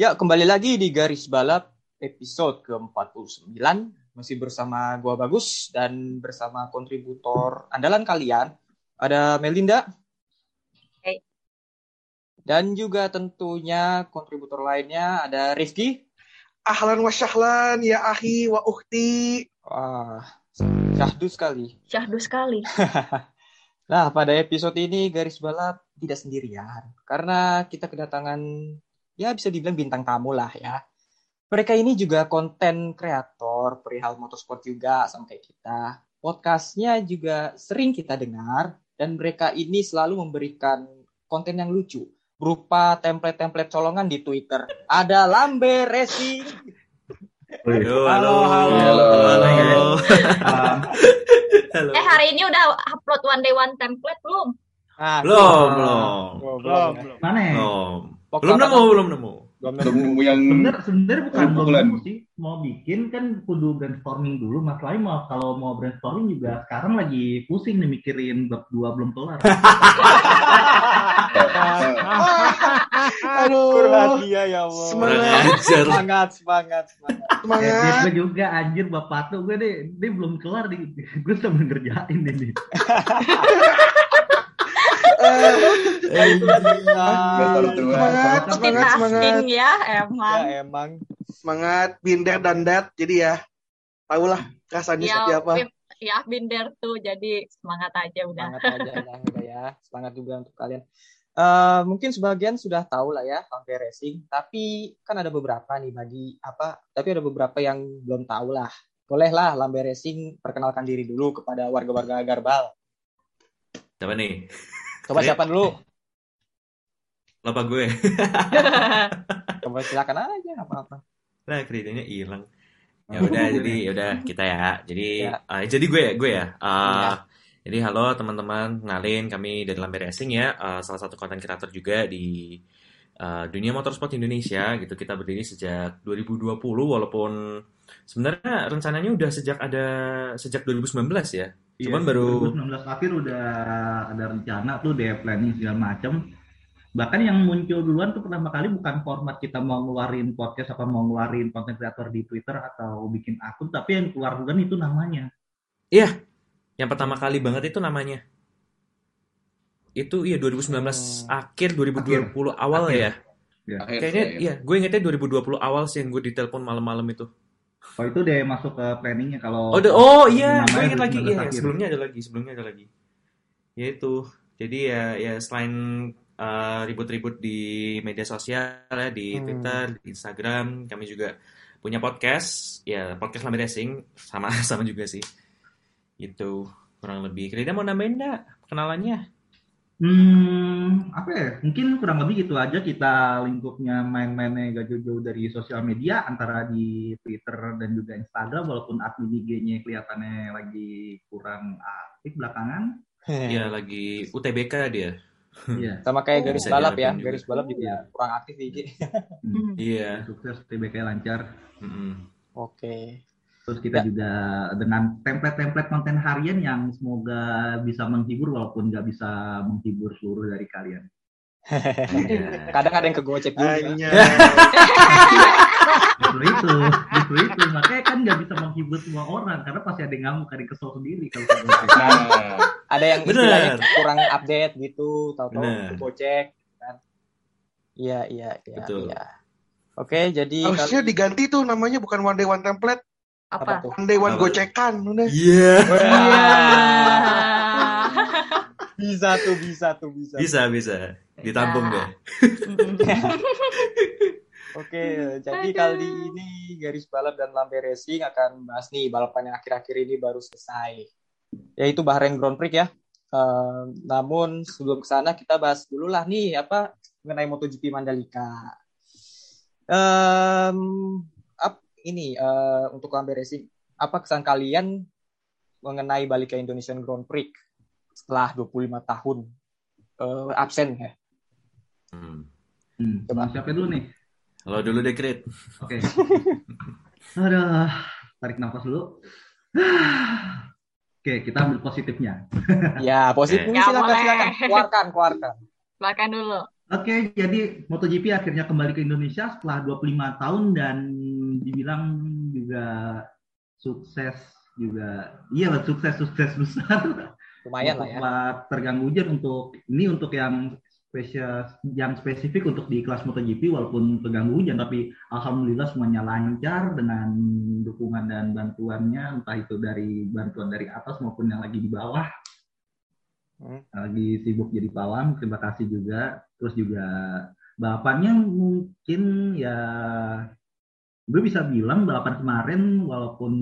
Ya, kembali lagi di Garis Balap episode ke-49. Masih bersama gua Bagus dan bersama kontributor andalan kalian. Ada Melinda. Hey. Dan juga tentunya kontributor lainnya ada Rifki. Ahlan wa syahlan ya ahi wa ukhti. Wah, syahdu sekali. Syahdu sekali. Nah, pada episode ini Garis Balap tidak sendirian. Karena kita kedatangan, ya bisa dibilang bintang tamu lah ya. Mereka ini juga konten kreator perihal motorsport juga sama kayak kita. Podcastnya juga sering kita dengar. Dan mereka ini selalu memberikan konten yang lucu. Berupa template-template colongan di Twitter. Ada Lambe Racing. Halo, Halo, halo. halo, halo. Halo. Eh hari ini udah upload one day one template belum? Nah, Belum, belum, belum, belum, ya. Mana ya? belum. Pokoknya Belum nemu, belum nemu. belum nemu yang Sebenarnya sebenarnya bukan belum nemu sih. Mau bikin kan kudu brainstorming dulu. Masalahnya mau kalau mau brainstorming juga sekarang lagi pusing nih mikirin bab dua belum kelar. Aduh. Kurhadia ya Allah. Semangat. Semangat, semangat, semangat. Semangat. gue juga anjir bapak tuh gue deh, dia belum kelar di gue sedang ngerjain ini. Dasar tua. Semangat, semangat, semangat. Ya emang. Ya emang. Semangat, binder dan dat. Jadi ya, tahulah rasanya Ya, seperti apa. Ya binder tuh jadi semangat aja udah. Semangat aja lah, udah ya. Semangat juga untuk kalian. Eh, mungkin sebagian sudah tahu lah ya sampai racing, tapi kan ada beberapa nih bagi apa? Tapi ada beberapa yang belum tahu lah. Bolehlah Lambe Racing perkenalkan diri dulu kepada warga-warga Garbal. Siapa nih? Coba siapa dulu? Lupa gue. Coba silakan aja apa-apa. Nah, kreditnya hilang. Ya udah, jadi ya udah kita ya. Jadi Ya. eh, jadi gue ya, gue ya. Eh, Iya. Jadi halo teman-teman, kenalin kami dari Lambe Racing ya, eh, salah satu konten kreator juga di eh, dunia motorsport Indonesia gitu. Kita berdiri sejak 2020 walaupun sebenarnya rencananya udah sejak ada sejak 2019 ya. Cuman baru 2019 akhir udah ada rencana tuh deh planning segala macam. Bahkan yang muncul duluan tuh pertama kali bukan format kita mau ngeluarin podcast apa mau ngeluarin konten kreator di Twitter atau bikin akun, tapi yang keluar duluan itu namanya. yang pertama kali banget itu namanya. Itu iya 2019 Hmm. akhir 2020 awal Akhir. ya. Akhir, Kayaknya akhir. iya, gue ingetnya 2020 awal sih yang gue ditelepon malam-malam itu. Oh itu deh masuk ke planningnya kalau Oh, de- oh iya, gue inget lagi. 2019 Iya, akhir. sebelumnya ada lagi, sebelumnya ada lagi. Ya itu. Jadi ya ya selain uh, ribut-ribut di media sosial ya di Hmm. Twitter, di Instagram, kami juga punya podcast, ya podcast Lambe Racing sama sama juga sih. Itu kurang lebih. Kira mau nambahin enggak kenalannya? Hmm, apa ya? Mungkin kurang lebih gitu aja kita lingkupnya main-mainnya gak jauh-jauh dari sosial media antara di Twitter dan juga Instagram walaupun admin IG-nya kelihatannya lagi kurang aktif belakangan. Iya lagi UTBK dia. Iya. Sama kayak garis Bisa balap ya, juga. garis balap juga Iya. kurang aktif di IG. Hmm. Iya. Sukses TBK lancar. Mm-mm. Oke. Terus kita Ya. juga dengan template-template konten harian yang semoga bisa menghibur walaupun nggak bisa menghibur seluruh dari kalian. Iya. Kadang ada yang kegocek juga. Justru itu, justru itu. Makanya kan nggak bisa menghibur semua orang karena pasti ada yang ngamuk, ada yang kesel sendiri kalau. Nah, Ada yang Bener. istilahnya kurang update gitu, tahu-tahu kegocek kan. Iya, iya, iya, Betul. iya. Oke, jadi Harusnya diganti tuh namanya bukan one day one template, apa Apa? tuh? one day one Apa? gocekan. Udah. Iya. Iya. Bisa tuh, bisa tuh, bisa. Bisa bisa. Ditampung Bisa. deh. Oke, jadi kali ini garis balap dan lambe racing akan bahas nih balapan yang akhir-akhir ini baru selesai, yaitu Bahrain Grand Prix ya. Eh, namun sebelum ke sana kita bahas dulu lah nih apa mengenai MotoGP Mandalika. Ap- ini eh, untuk lambe racing, apa kesan kalian mengenai balik ke Indonesian Grand Prix setelah 25 tahun eh, absen ya? Hmm. Hmm, Coba. siapa dulu nih? Halo dulu deh, Krit. Oke. Aduh, tarik nafas dulu. Oke, kita ambil positifnya. Ya, positif Ya, silakan boleh. silakan keluarkan keluarkan. Makan dulu. Oke, jadi MotoGP akhirnya kembali ke Indonesia setelah 25 tahun dan dibilang juga sukses juga. Iya, lah, sukses sukses besar. Lumayan lah ya. Terganggu hujan untuk ini untuk yang spesial yang spesifik untuk di kelas MotoGP walaupun terganggu hujan tapi alhamdulillah semuanya lancar dengan dukungan dan bantuannya entah itu dari bantuan dari atas maupun yang lagi di bawah Hmm. lagi sibuk jadi pawang terima kasih juga terus juga balapannya mungkin ya gue bisa bilang balapan kemarin walaupun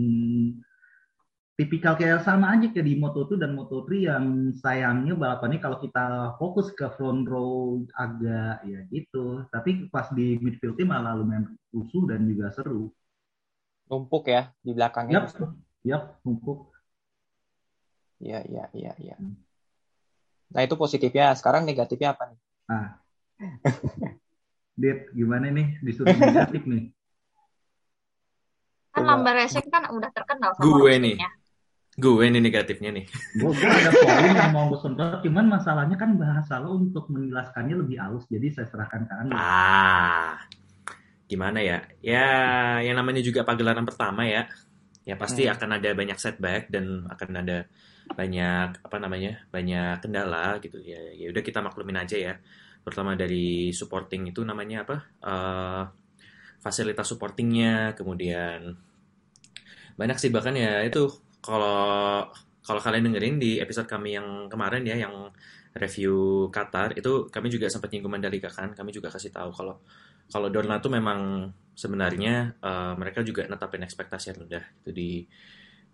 tipikal kayak sama aja kayak di Moto2 dan Moto3 yang sayangnya balapannya kalau kita fokus ke front row agak ya gitu tapi pas di midfieldnya malah lumayan rusuh dan juga seru Numpuk ya di belakangnya. yap yap numpuk Iya, iya, iya, iya. Nah, itu positifnya. Sekarang negatifnya apa nih? Dit gimana nih disuruh negatif nih Kan Coba. Lambe Racing kan udah terkenal sama Gue nih. Gue ini negatifnya nih. gue ada poin yang mau gue sentuh cuman masalahnya kan bahasa lo untuk menjelaskannya lebih halus jadi saya serahkan ke anda Ah, gimana ya? Ya, yang namanya juga pagelaran pertama ya. Ya pasti Hmm. akan ada banyak setback dan akan ada banyak apa namanya? banyak kendala gitu ya. Ya udah kita maklumin aja ya. Terutama dari supporting itu namanya apa? Eh, fasilitas supportingnya, kemudian banyak sih bahkan ya itu kalau kalau kalian dengerin di episode kami yang kemarin ya yang review Qatar itu kami juga sempat nyinggung Mandalika kan kami juga kasih tahu kalau kalau Dorna tuh memang sebenarnya eh, mereka juga netapin ekspektasi yang rendah itu di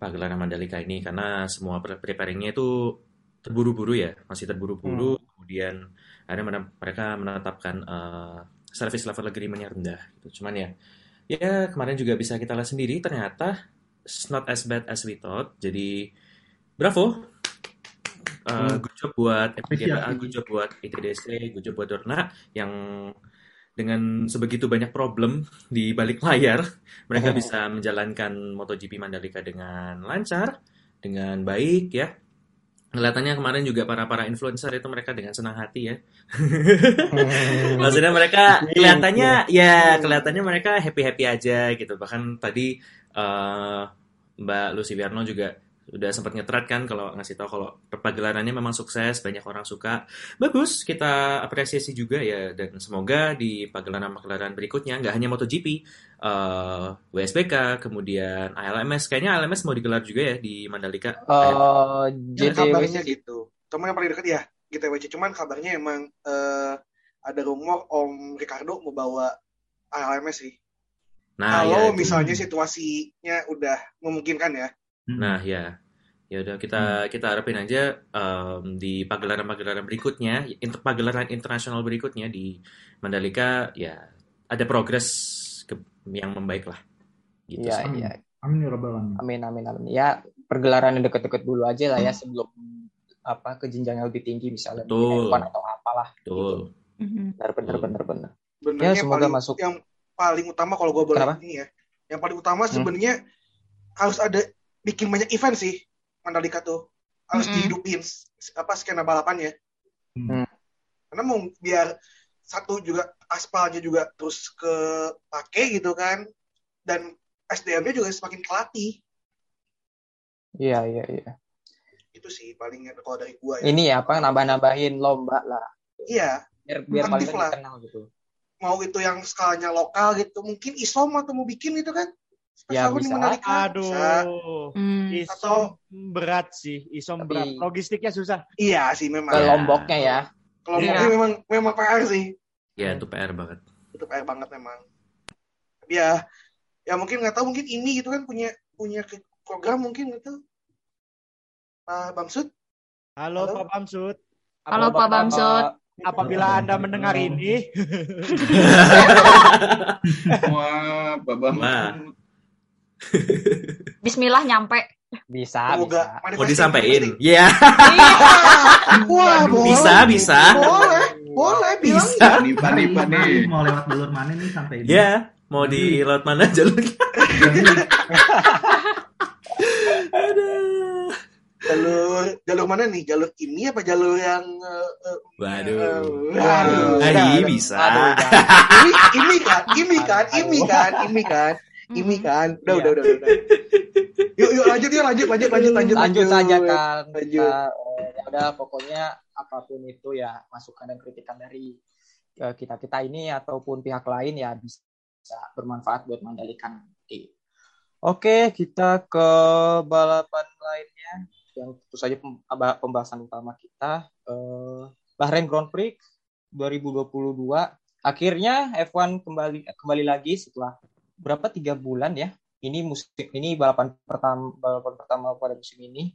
pagelaran Mandalika ini karena semua pre- preparingnya itu terburu-buru ya masih terburu-buru kemudian akhirnya mereka menetapkan eh, service level agreement yang rendah gitu. cuman ya ya kemarin juga bisa kita lihat sendiri ternyata it's not as bad as we thought jadi bravo Uh, Hmm. good job buat FPGA, Apresiasi. good job buat ITDC, good job buat Dorna yang dengan sebegitu banyak problem di balik layar, mereka Oh. bisa menjalankan MotoGP Mandalika dengan lancar, dengan baik ya. Kelihatannya kemarin juga para para influencer itu mereka dengan senang hati ya. Maksudnya mereka kelihatannya ya kelihatannya mereka happy happy aja gitu. Bahkan tadi eh, Mbak Lucy Wiarno juga udah sempat ngetrat kan kalau ngasih tahu kalau pagelarannya memang sukses, banyak orang suka. Bagus, kita apresiasi juga ya dan semoga di pagelaran-pagelaran berikutnya nggak hanya MotoGP, eh, WSBK, kemudian ALMS. Kayaknya ALMS mau digelar juga ya di Mandalika. Ya, kabarnya gitu. Temen yang paling deket ya, GTWC. Cuman kabarnya emang eh, ada rumor Om Ricardo mau bawa ALMS sih. Nah, Kalau ya, itu. misalnya situasinya udah memungkinkan ya. Hmm. Nah, ya. Ya udah kita kita harapin aja em, di pagelaran-pagelaran berikutnya, inter- pagelaran internasional berikutnya di Mandalika ya ada progres ke- yang membaik lah. Gitu Iya, sih. iya. amin ya rabbal alamin. Amin, amin, amin. Ya, pergelaran yang deket-deket dulu aja lah ya sebelum apa ke jenjang yang lebih tinggi misalnya di Betul. F1 atau apalah. Betul. Mhm. Bener, bener, Betul. bener, bener. Benernya Ya, semoga paling, masuk. Yang paling utama kalau gue boleh Kenapa? ini ya. Yang paling utama Hmm. sebenarnya harus ada bikin banyak event sih Mandalika tuh. Harus Mm-mm. dihidupin apa skena balapannya. Hmm. Karena mau biar satu juga aspalnya juga terus kepake gitu kan. Dan SDM-nya juga semakin kelatih. Iya, iya, iya. Itu sih paling kalau dari gua ya. Ini ya apa nambah-nambahin lomba lah. Iya, Biar biar paling dikenal gitu. Mau itu yang skalanya lokal gitu, mungkin isom atau mau bikin gitu kan. Ya, bisa. Mandalika. Aduh, Bisa. Hmm. isom berat sih, isom Tapi- berat. Logistiknya susah. Iya sih memang. Ke Ya. Lomboknya ya. Memang memang PR sih. Ya itu PR banget. Itu PR banget memang. ya ya mungkin nggak tahu mungkin ini gitu kan punya punya program mungkin gitu Pak Bamsud Halo, Halo. Pak Bamsud. Halo, Pak Bamsud. Apabila Anda mendengar ini, Wah. Wah. Bismillah nyampe. Bisa, semoga bisa. Mau disampaikan? Iya. wah boleh Bisa, bisa. boleh boleh Bisa. Nipa, nipa nih. mau lewat jalur mana nih sampai ini? Ya, mau di laut mana jalurnya? Aduh. jalur jalur mana nih jalur ini apa jalur yang eh, eh, Waduh. Ah, waduh. Iya udah. bisa. Aduh, ini ini kan ini kan ini kan ini kan ini kan udah udah udah udah yuk yuk lanjut yuk lanjut lanjut lanjut lanjut lanjut saja kan Lanjut. kita udah pokoknya apa pun itu ya masukan dan kritikan dari kita kita ini ataupun pihak lain ya bisa bermanfaat buat mandalikan nanti. Oke kita ke balapan lainnya yang tentu saja pembahasan utama kita eh, Bahrain Grand Prix 2022 akhirnya F1 kembali kembali lagi setelah berapa? Tiga bulan ya? Ini musim ini balapan pertama balapan pertama pada musim ini.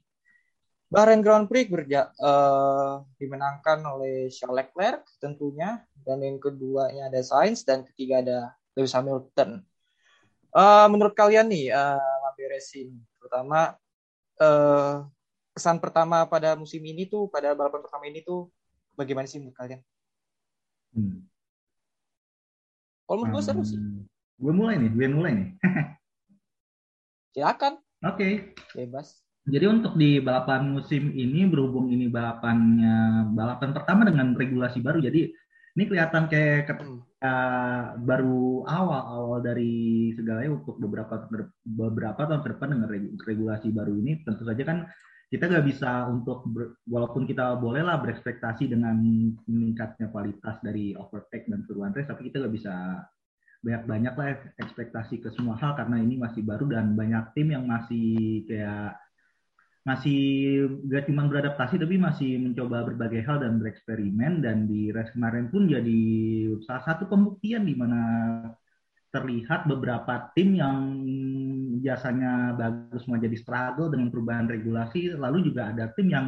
Bahrain Grand Prix berja, eh, dimenangkan oleh Charles Leclerc tentunya. Dan yang keduanya ada Sainz dan ketiga ada Lewis Hamilton. Eh, menurut kalian nih, eh, Lambe Racing, terutama eh, kesan pertama pada musim ini tuh, pada balapan pertama ini tuh, bagaimana sih menurut kalian? Hmm. Kalau menurut gue seru sih. Hmm, Gue mulai nih, gue mulai nih. Silakan, Oke. bebas. Jadi untuk di balapan musim ini berhubung ini balapannya balapan pertama dengan regulasi baru, jadi ini kelihatan kayak ket- Hmm. uh, baru awal-awal dari segalanya untuk beberapa beberapa tahun ke depan dengan reg- regulasi baru ini tentu saja kan kita nggak bisa untuk ber- walaupun kita bolehlah berekspektasi dengan meningkatnya kualitas dari overtake dan keseluruhan race tapi kita nggak bisa banyak-banyak lah ekspektasi ke semua hal karena ini masih baru dan banyak tim yang masih kayak masih gak cuma beradaptasi tapi masih mencoba berbagai hal dan bereksperimen. Dan di race kemarin pun jadi salah satu pembuktian di mana terlihat beberapa tim yang biasanya bagus mau jadi struggle dengan perubahan regulasi lalu juga ada tim yang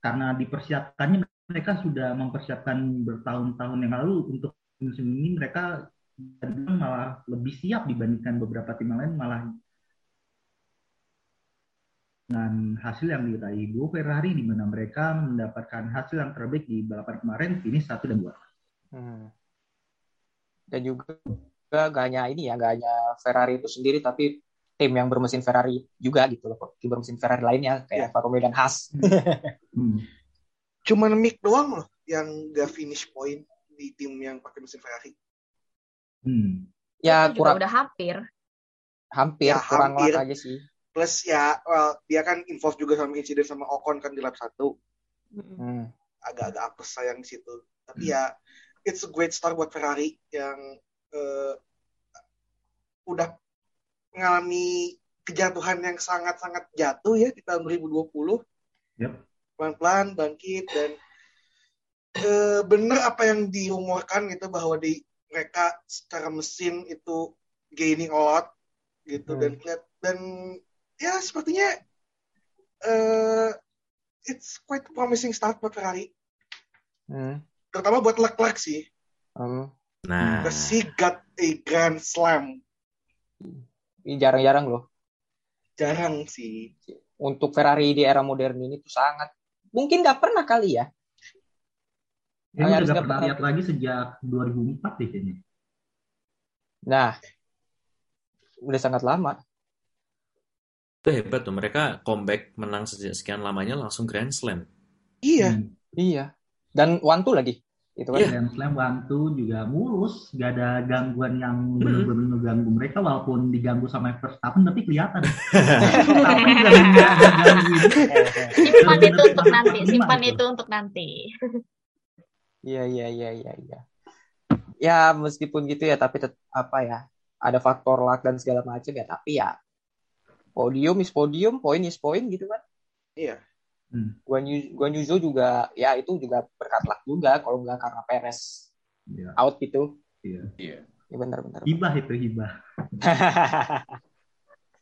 karena dipersiapkannya mereka sudah mempersiapkan bertahun-tahun yang lalu untuk musim ini mereka malah lebih siap dibandingkan beberapa tim lain malah dengan hasil yang diraih duo Ferrari di mana mereka mendapatkan hasil yang terbaik di balapan kemarin finish satu dan dua. Hmm. Dan juga gak hanya ini ya, gak hanya Ferrari itu sendiri, tapi tim yang bermesin Ferrari juga gitu loh. Tim bermesin Ferrari lainnya kayak Alfa Romeo dan Haas. Hmm. cuman Mick doang loh yang gak finish point di tim yang pakai mesin Ferrari Hmm. ya kurang udah hampir. hampir Ya, kurang hampir. aja sih. plus ya well, dia kan involve juga sama insiden sama Ocon kan di lap satu Hmm. agak-agak apes sayang di situ tapi ya it's a great start buat Ferrari yang eh, udah mengalami kejatuhan yang sangat-sangat jatuh ya di tahun 2020 Yep. pelan-pelan bangkit dan eh, bener apa yang dirumorkan gitu bahwa di mereka secara mesin itu gaining a lot gitu Hmm. dan dan ya sepertinya eh it's quite promising start buat Ferrari Hmm. terutama buat Leclerc sih Hmm. Nah, because he got a grand slam Ini jarang-jarang loh. jarang sih Untuk Ferrari di era modern ini tuh sangat mungkin nggak pernah kali ya. Ini udah nggak pernah pernah. lihat lagi sejak 2004 deh kayaknya. Nah, udah sangat lama. itu hebat tuh. Mereka comeback menang sejak sekian lamanya langsung Grand Slam. iya Hmm. Iya. Dan one two lagi. Itu kan. Iya. Grand Slam One Two juga mulus, gak ada gangguan yang Hmm. benar-benar mengganggu mereka walaupun diganggu sama Verstappen tapi kelihatan. Ada gangguin. Simpan itu untuk nanti. Simpan itu. itu untuk nanti. Iya iya iya iya iya. Ya meskipun gitu ya tapi tet- apa ya ada faktor luck dan segala macam ya tapi ya podium is podium, poin is poin gitu kan. iya Guan Yu- Guan Yuzo juga ya itu juga berkat luck juga kalau nggak karena Perez Iya, out gitu. iya. Iya. Ya benar benar. Hibah itu hibah.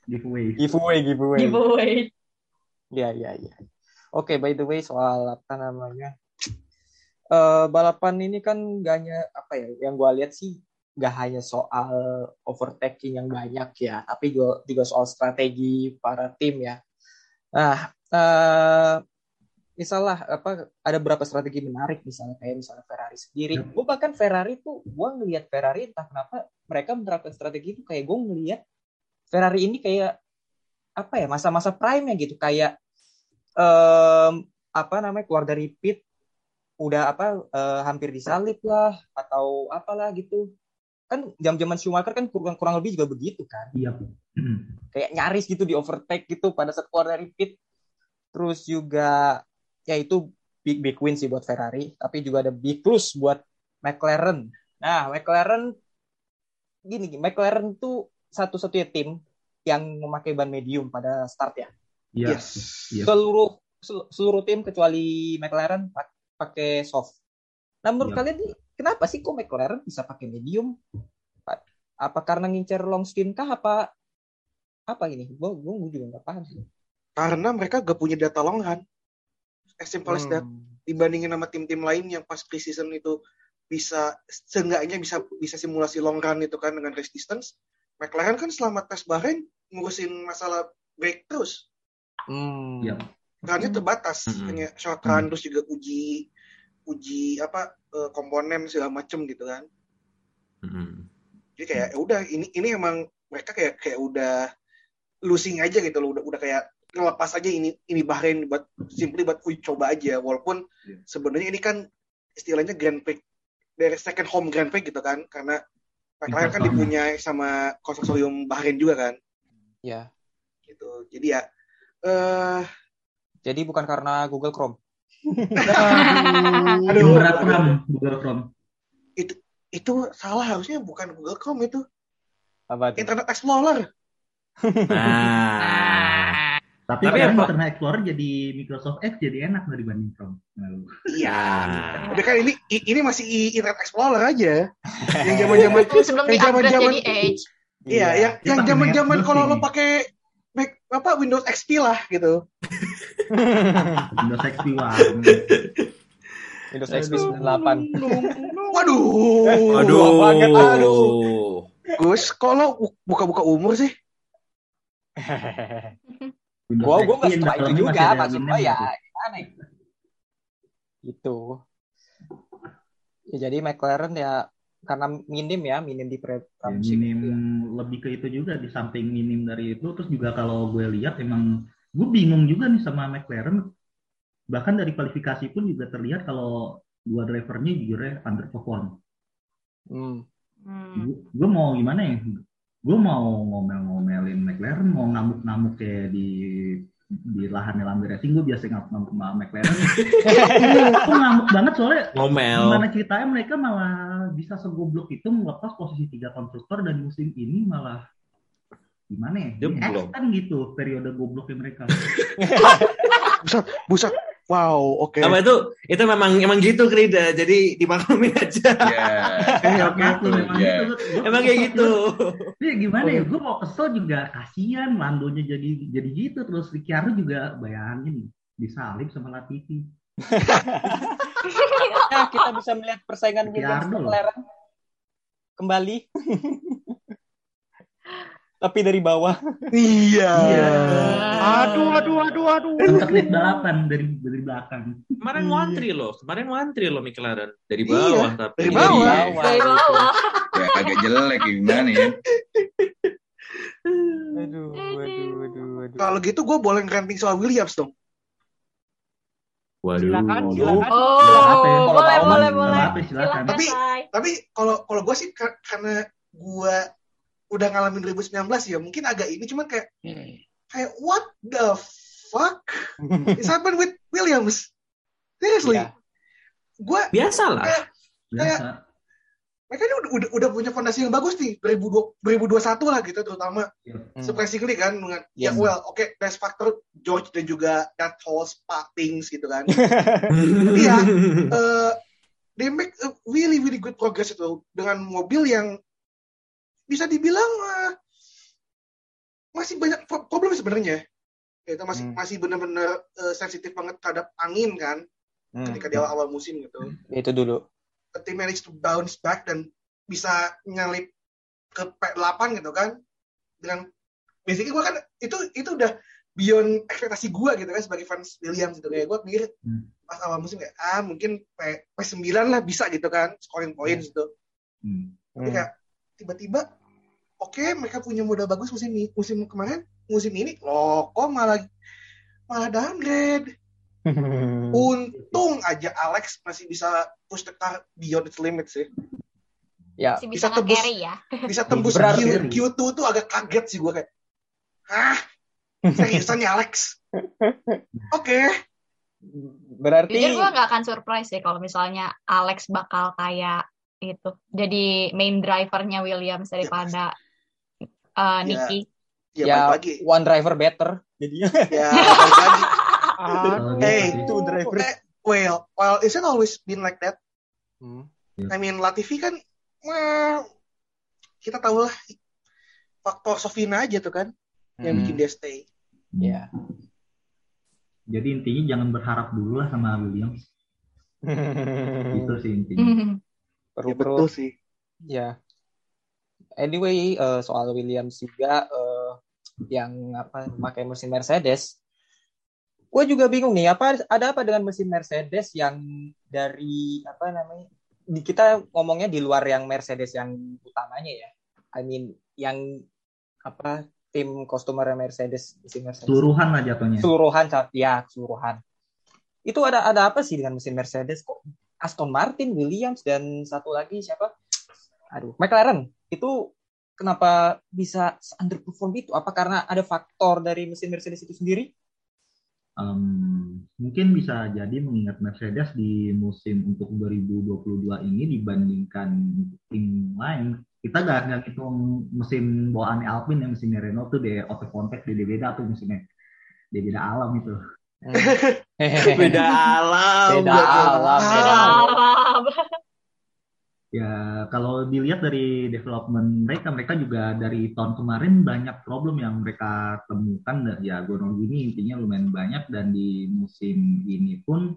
Giveaway. giveaway, giveaway. Giveaway. Iya, iya, iya. Oke, by the way soal apa namanya? eh balapan ini kan gak hanya apa ya? Yang gua lihat sih gak hanya soal overtaking yang banyak ya, tapi juga, juga soal strategi para tim ya. Nah, eh misalnya apa ada beberapa strategi menarik misalnya kayak misalnya Ferrari sendiri. Yep. Gue bahkan Ferrari tuh gue ngelihat Ferrari entah kenapa mereka menerapkan strategi itu kayak gue ngelihat Ferrari ini kayak apa ya masa-masa prime nya gitu kayak em, apa namanya keluar dari pit udah apa eh, hampir disalip lah atau apalah gitu kan jam-jaman Schumacher kan kurang kurang lebih juga begitu kan Iya. Kayak nyaris gitu di overtake gitu pada saat keluar dari pit terus juga ya itu big big win sih buat Ferrari tapi juga ada big plus buat McLaren nah McLaren gini McLaren tuh satu-satunya tim yang memakai ban medium pada start ya Iya. Yes. Iya. seluruh sel- seluruh tim kecuali McLaren pak- pakai soft. Nah menurut Iya. kalian nih kenapa sih kok McLaren bisa pakai medium? Pa- Apa karena ngincer long stint kah? Apa apa ini? Gue gue juga nggak paham sih. Karena mereka gak punya data long run. As simple as that. Hmm. Dibandingin sama tim-tim lain yang pas preseason itu bisa seenggaknya bisa bisa simulasi long run itu kan dengan race distance. McLaren kan selama tes Bahrain ngurusin masalah brake terus. Hmm. Iya. Runnya terbatas, Mm-mm. hanya short run terus juga uji uji apa eh, komponen segala macem gitu kan. Mm-mm. Jadi kayak ya udah ini ini emang mereka kayak kayak udah losing aja gitu loh, udah udah kayak ngelepas aja ini ini Bahrain buat simply buat uji coba aja walaupun Iya. sebenarnya ini kan istilahnya Grand Prix dari second home Grand Prix gitu kan karena McLaren kan dipunyai sama konsorsium Bahrain juga kan Ya. gitu. Jadi ya eh Jadi bukan karena Google Chrome. aduh, Berat aduh, Chrome, aduh. Google Chrome. itu salah harusnya bukan Google Chrome itu Apa? Internet Explorer. Nah, Tapi, Tapi sekarang apa- Internet Explorer jadi Microsoft Edge jadi enak dari dibanding Chrome. Nah, Iya. Nah. Udah kan ini ini masih Internet Explorer aja. Yang zaman-zaman Itu sebelum yang di-upgrade zaman-zaman jadi Edge. Iya, yang Dia yang pakai zaman-zaman kalau lo pakai Mac apa Windows XP lah gitu. Windows XP wah. Windows XP 98. Waduh. Aduh. Wah, banget, Aduh. Gus, kok lo bu- buka-buka umur sih? Windows Gua gua XP nggak yang setelah itu juga, maksud Winamp ya gitu. gimana ya? Itu. Ya jadi McLaren ya karena minim ya, minim di pre Ya, minim ya. lebih ke itu juga di samping minim dari itu terus juga kalau gue lihat emang gue bingung juga nih sama McLaren bahkan dari kualifikasi pun juga terlihat kalau dua drivernya jujur ya underperform Hmm. Hmm. gue mau gimana ya gue mau ngomel-ngomelin McLaren mau ngamuk-ngamuk kayak di di lahannya Lambe Racing gue biasa ngamuk-ngamuk sama McLaren aku ngamuk banget soalnya Ngomel. Gimana ceritanya mereka malah bisa segoblok itu melepas posisi tiga konstruktor dan musim ini malah gimana ya? Dia Ini belum. kan gitu periode gobloknya mereka. Buset. Wow, oke. Apa itu? Itu memang emang gitu Krida. Jadi dimaklumin aja. Oke. Aku memang Iya. gitu. Emang kayak gitu. Iya gimana ya? Gue mau kesel juga kasihan Landonya jadi jadi gitu terus Ricciardo juga bayangin disalip sama Latifi. Ya, kita bisa melihat persaingan Williams. McLaren kembali. Tapi dari bawah. Iya. Iya. Aduh, aduh, aduh, aduh. Tetap lead balapan dari dari belakang. Kemarin wantri loh. Kemarin wantri loh McLaren. Dari Iya, bawah tapi. dari bawah. Dari bawah. ya agak jelek gimana ya Aduh, aduh, aduh, aduh. Kalau gitu gue boleh ranting soal Williams dong. Waduh. Silakan, silakan. Oh, Silakan. boleh, Kalau boleh, boleh. apa-apa, silakan. Silakan, Tapi-. Tapi kalau kalau gue sih kar- karena gue udah ngalamin 2019 ya mungkin agak ini cuman kayak kayak what the fuck is happened with Williams? Seriously, Iya. gue Biasalah. Biasa. mereka ini udah, udah, udah punya fondasi yang bagus nih 2020, 2021 lah gitu terutama Hmm. surprisingly kan dengan ya Yes. well oke best factor George dan juga that whole Spa things gitu kan Iya. Eh, they make a really really good progress itu dengan mobil yang bisa dibilang eh, masih banyak pro- problem sebenarnya. Itu masih Hmm. masih benar-benar eh, sensitif banget terhadap angin kan Hmm, ketika di awal-awal musim gitu. itu dulu. Tim manage to bounce back dan bisa nyalip ke P8 gitu kan dengan basically gue kan itu itu udah beyond ekspektasi gue gitu kan sebagai fans Williams gitu kayak gue pikir Hmm. pas awal musim kayak ah mungkin P, P9 lah bisa gitu kan scoring points gitu Hmm. tapi Hmm. kayak tiba-tiba oke mereka punya modal bagus musim ini musim kemarin musim ini loh kok malah malah downgrade? Untung aja Alex masih bisa push the car beyond its limits sih. Ya, Masih bisa bisa nge-carry ya. bisa tembus Q, Q2 tuh agak kaget sih gue kayak ah seriusan ya Alex? Oke. Berarti Jujur gue gak akan surprise sih kalau misalnya Alex bakal kayak itu. Jadi main drivernya Williams daripada uh, Nicky. ya, ya lagi one driver better jadinya. ya gitu Hey, itu driver. Eh, well well it's not always been like that Hmm. I mean Latifi kan well, kita tahu lah faktor Sofina aja tuh kan yang Hmm. bikin dia stay Ya. Jadi intinya jangan berharap dulu lah sama Williams. Itu sih intinya. Perlu ya betul sih Ya. Anyway, eh, soal Williams juga eh, yang apa pakai mesin Mercedes. Gue juga bingung nih, apa ada apa dengan mesin Mercedes yang dari apa namanya? Di kita ngomongnya di luar yang Mercedes yang utamanya ya. I mean yang apa tim customer Mercedes mesin Mercedes. Keseluruhan lah jatuhnya. Keseluruhan ya, keseluruhan. Itu ada ada apa sih dengan mesin Mercedes kok Aston Martin, Williams dan satu lagi siapa? Aduh, McLaren. Itu kenapa bisa underperform itu? Apa karena ada faktor dari mesin Mercedes itu sendiri? Em, mungkin bisa jadi mengingat Mercedes di musim untuk 2022 ini dibandingkan tim lain kita gak nggak hitung mesin bawaan Alpine yang mesinnya Renault tuh di auto contact di beda tuh mesinnya di beda alam itu Beda alam. Beda alam. Beda alam. ya kalau dilihat dari development mereka mereka juga dari tahun kemarin banyak problem yang mereka temukan dan ya Gonol ini intinya lumayan banyak dan di musim ini pun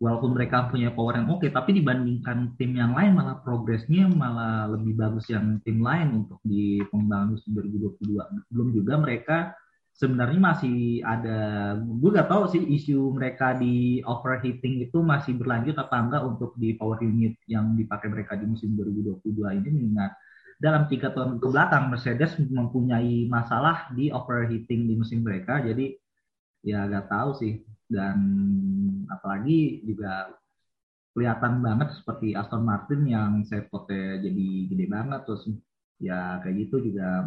walaupun mereka punya power yang oke tapi dibandingkan tim yang lain malah progresnya malah lebih bagus yang tim lain untuk di musim 2022 belum juga mereka sebenarnya masih ada gue gak tahu sih isu mereka di overheating itu masih berlanjut apa enggak untuk di power unit yang dipakai mereka di musim 2022 ini mengingat dalam tiga tahun ke belakang Mercedes mempunyai masalah di overheating di musim mereka. Jadi ya gak tahu sih. Dan apalagi juga kelihatan banget seperti Aston Martin yang potnya jadi gede banget terus. Ya kayak gitu juga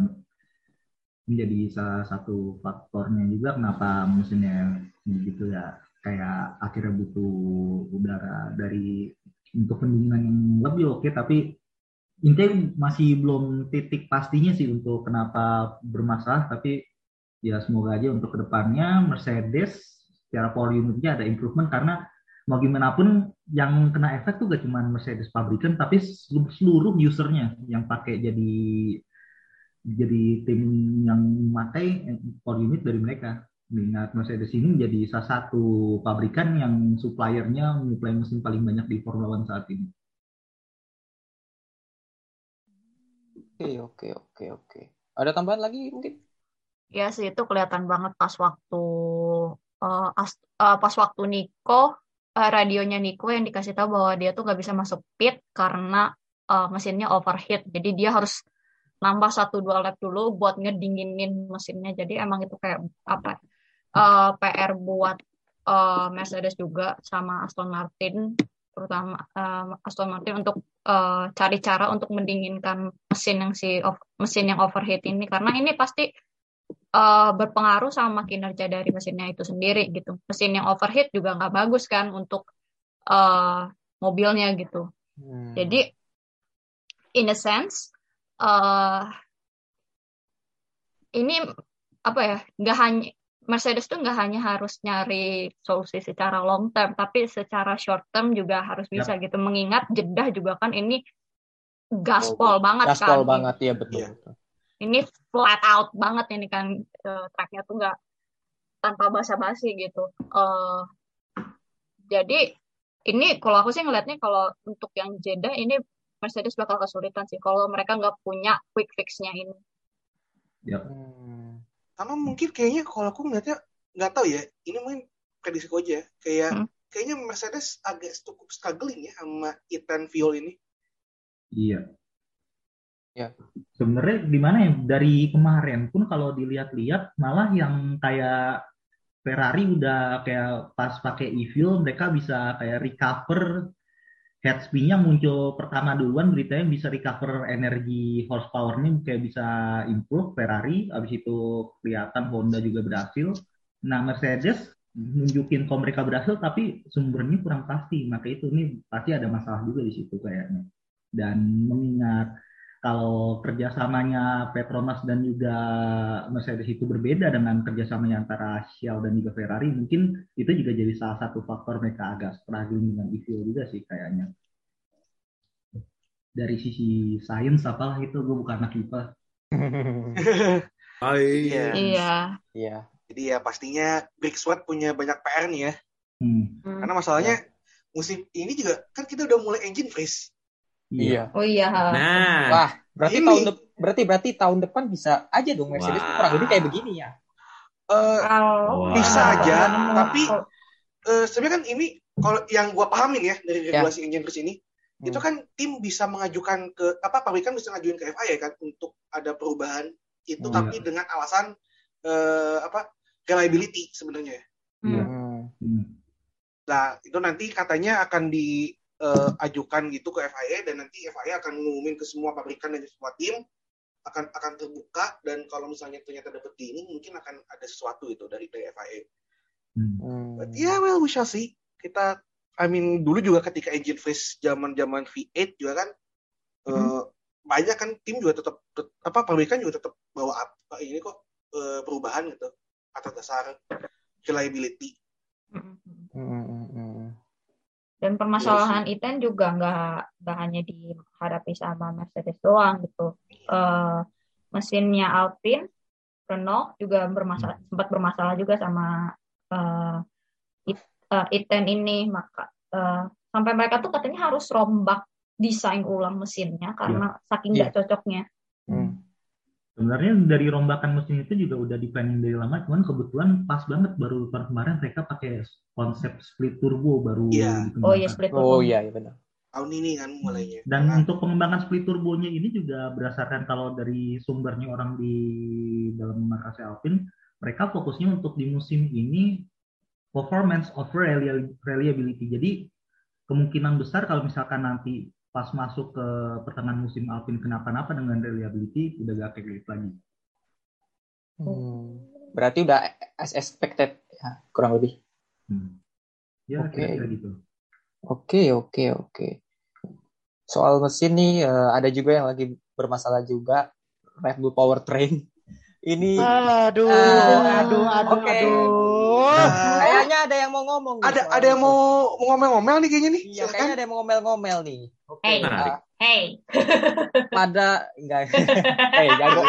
menjadi salah satu faktornya juga kenapa musimnya gitu ya. Kayak akhirnya butuh udara dari untuk pendinginan yang lebih oke. Tapi intinya masih belum titik pastinya sih untuk kenapa bermasalah. Tapi ya semoga aja untuk ke depannya Mercedes secara power unitnya ada improvement. Karena mau gimana pun yang kena efek tuh gak cuma Mercedes pabrikan tapi seluruh usernya yang pakai jadi jadi tim yang memakai power unit dari mereka. Mengingat Mercedes ini menjadi salah satu pabrikan yang suppliernya menyuplai mesin paling banyak di Formula One saat ini. Oke, oke, oke, oke. Ada tambahan lagi mungkin? Ya sih itu kelihatan banget pas waktu uh, as- uh, pas waktu Nico uh, radionya Nico yang dikasih tahu bahwa dia tuh nggak bisa masuk pit karena uh, mesinnya overheat. Jadi dia harus nambah satu dua lap dulu buat ngedinginin mesinnya. Jadi emang itu kayak apa uh, PR buat uh, Mercedes juga sama Aston Martin terutama uh, Aston Martin untuk uh, cari cara untuk mendinginkan mesin yang si of- mesin yang overheat ini karena ini pasti uh, berpengaruh sama kinerja dari mesinnya itu sendiri gitu. Mesin yang overheat juga nggak bagus kan untuk uh, mobilnya gitu. Hmm. Jadi in a sense uh, ini apa ya nggak hanya Mercedes tuh nggak hanya harus nyari solusi secara long term tapi secara short term juga harus bisa gitu mengingat Jeddah juga kan ini gaspol banget Gaspol kan. banget ya betul. Betul. Ini flat out banget ini kan eh, tracknya tuh nggak tanpa basa-basi gitu. Eh jadi ini kalau aku sih ngelihatnya kalau untuk yang Jeddah ini Mercedes bakal kesulitan sih kalau mereka nggak punya quick fix-nya ini. Hmm. Sama mungkin kayaknya kalau aku ngeliatnya nggak tahu ya, ini mungkin prediksiku aja. Kayak Hmm. kayaknya Mercedes agak cukup struggling ya sama Ethan Viol ini. Iya. Ya. Sebenarnya di mana ya? Dari kemarin pun kalau dilihat-lihat malah yang kayak Ferrari udah kayak pas pakai e-fuel mereka bisa kayak recover head spin-nya muncul pertama duluan beritanya bisa recover energi horsepower-nya kayak bisa improve Ferrari habis itu kelihatan Honda juga berhasil. Nah Mercedes nunjukin kalau mereka berhasil tapi sumbernya kurang pasti. Maka itu ini pasti ada masalah juga di situ kayaknya. Dan mengingat kalau kerjasamanya Petronas dan juga Mercedes itu berbeda dengan kerjasamanya antara Shell dan juga Ferrari, mungkin itu juga jadi salah satu faktor mereka agak struggling dengan e-fuel juga sih kayaknya. Dari sisi sains apalah itu, gue bukan anak IPA. Hai. Iya. Iya. Iya. Jadi ya pastinya Big Sweat punya banyak PR nih ya. Hmm, Hmm. Karena masalahnya musim ini juga kan kita udah mulai engine freeze. Iya. Oh iya. Nah, Wah, berarti Ini. tahun berarti berarti tahun depan bisa aja dong Mercedes tuh Wah. kurang lebih kayak begini ya. Eh Wah. bisa aja, tapi eh, sebenarnya kan ini kalau yang gua pahamin ya dari Ya. regulasi engine freeze ini, Hmm. itu kan tim bisa mengajukan ke apa pabrikan bisa ngajuin ke FIA kan untuk ada perubahan itu Oh, tapi dengan alasan eh, apa reliability sebenarnya. Iya. Hmm. hmm. Nah, itu nanti katanya akan diajukan gitu ke FIA dan nanti FIA akan ngumumin ke semua pabrikan dan semua tim akan akan terbuka dan kalau misalnya ternyata dapat di ini mungkin akan ada sesuatu itu dari dari FIA. Hmm. Hmm. But yeah, well we shall see. Kita I mean dulu juga ketika engine freeze zaman-zaman V8 juga kan eh, banyak kan tim juga tetap tet- apa pabrikan juga tetap bawa apa ini kok eh, perubahan gitu atas dasar reliability. Hmm. Hmm, hmm, hmm. Dan permasalahan Iten juga nggak nggak hanya dihadapi sama Mercedes doang gitu. Eh, mesinnya Alpine, Renault juga bermasalah sempat bermasalah juga sama eh, It- eh, Iten ini maka eh, sampai mereka tuh katanya harus rombak desain ulang mesinnya karena saking nggak cocoknya. Hmm. Sebenarnya dari rombakan mesin itu juga udah di planning dari lama, cuman kebetulan pas banget baru kemarin mereka pakai konsep split turbo baru Iya. dikembangkan. Oh iya split Oh turbo. iya, iya benar. Tahun ini kan mulainya. Dan Nah, untuk pengembangan split turbonya ini juga berdasarkan kalau dari sumbernya orang di dalam markas Alpine, mereka fokusnya untuk di musim ini performance over relia- reliability. Jadi kemungkinan besar kalau misalkan nanti pas masuk ke pertengahan musim Alpine kenapa-napa dengan reliability udah gak kayak gitu lagi. Hmm. Berarti udah as expected ya, kurang lebih. Hmm. Ya Oke. kira-kira gitu. Oke, oke, oke. Soal mesin nih eh, ada juga yang lagi bermasalah juga Red Bull Powertrain. Ini Aduh, Ah, aduh, aduh, oke. aduh. kayaknya ada yang mau ngomong. nih ada soal ada yang mau mau ngomel-ngomel nih kayaknya nih. Iya, Silakan. kayaknya ada yang mau ngomel-ngomel nih. Oke. Hey. Menarik. eh, Hey, pada enggak eh jago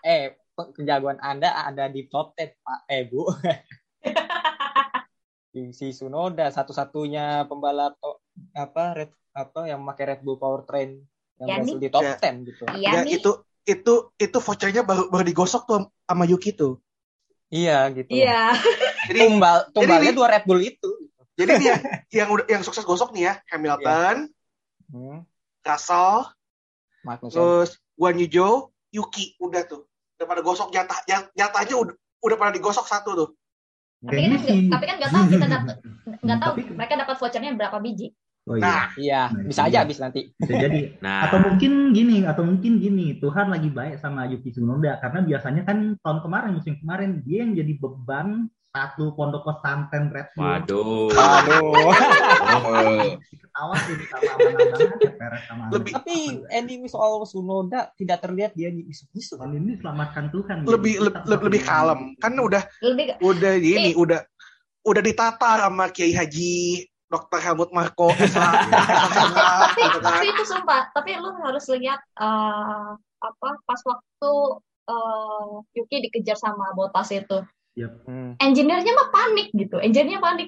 eh kejagoan Anda ada di top 10, Pak. Eh, Bu. si Sunoda satu-satunya pembalap to- apa red apa yang memakai Red Bull Powertrain yang Ya, berhasil nih. di top Ya. 10 gitu. iya Ya, nih. itu itu itu vouchernya baru baru digosok tuh sama Yuki tuh. Iya gitu. Iya. Jadi Tumbal tumbalnya ini- dua Red Bull itu. jadi nih ya, yang udah yang sukses gosok nih ya Hamilton, Hmm. Russell, Magnussen. terus Guan Yu Zhou, Yuki udah tuh. Udah pada gosok jatah jat- jatahnya udah udah pada digosok satu tuh. Tapi kan, sih- tapi kan nggak tahu kita dapat nggak tahu Tapi- mereka dapat vouchernya berapa biji. Oh iya, Nah, Iya, Nah, bisa aja habis nanti. bisa jadi. Nah, Atau mungkin gini, atau mungkin gini, Tuhan lagi baik sama Yuki Tsunoda karena biasanya kan tahun kemarin musim kemarin dia yang jadi beban satu pondok pesantren Red Bull. waduh. Aduh. Oh, Ketawa sih sama Lebih- Tapi ending soal Sunoda tidak terlihat dia misu-misu. tahun ini selamatkan Tuhan. lebih Jadi, lebih, kalem. Kan udah Lebih udah Eh. ini udah udah ditata sama Kiai Haji Dr. Helmut Marko bisa tapi gitu kan. tapi itu sumpah tapi lu harus lihat eh, apa pas waktu eh, Yuki dikejar sama Botas itu Hmm. engineer-nya mah panik gitu engineer-nya panik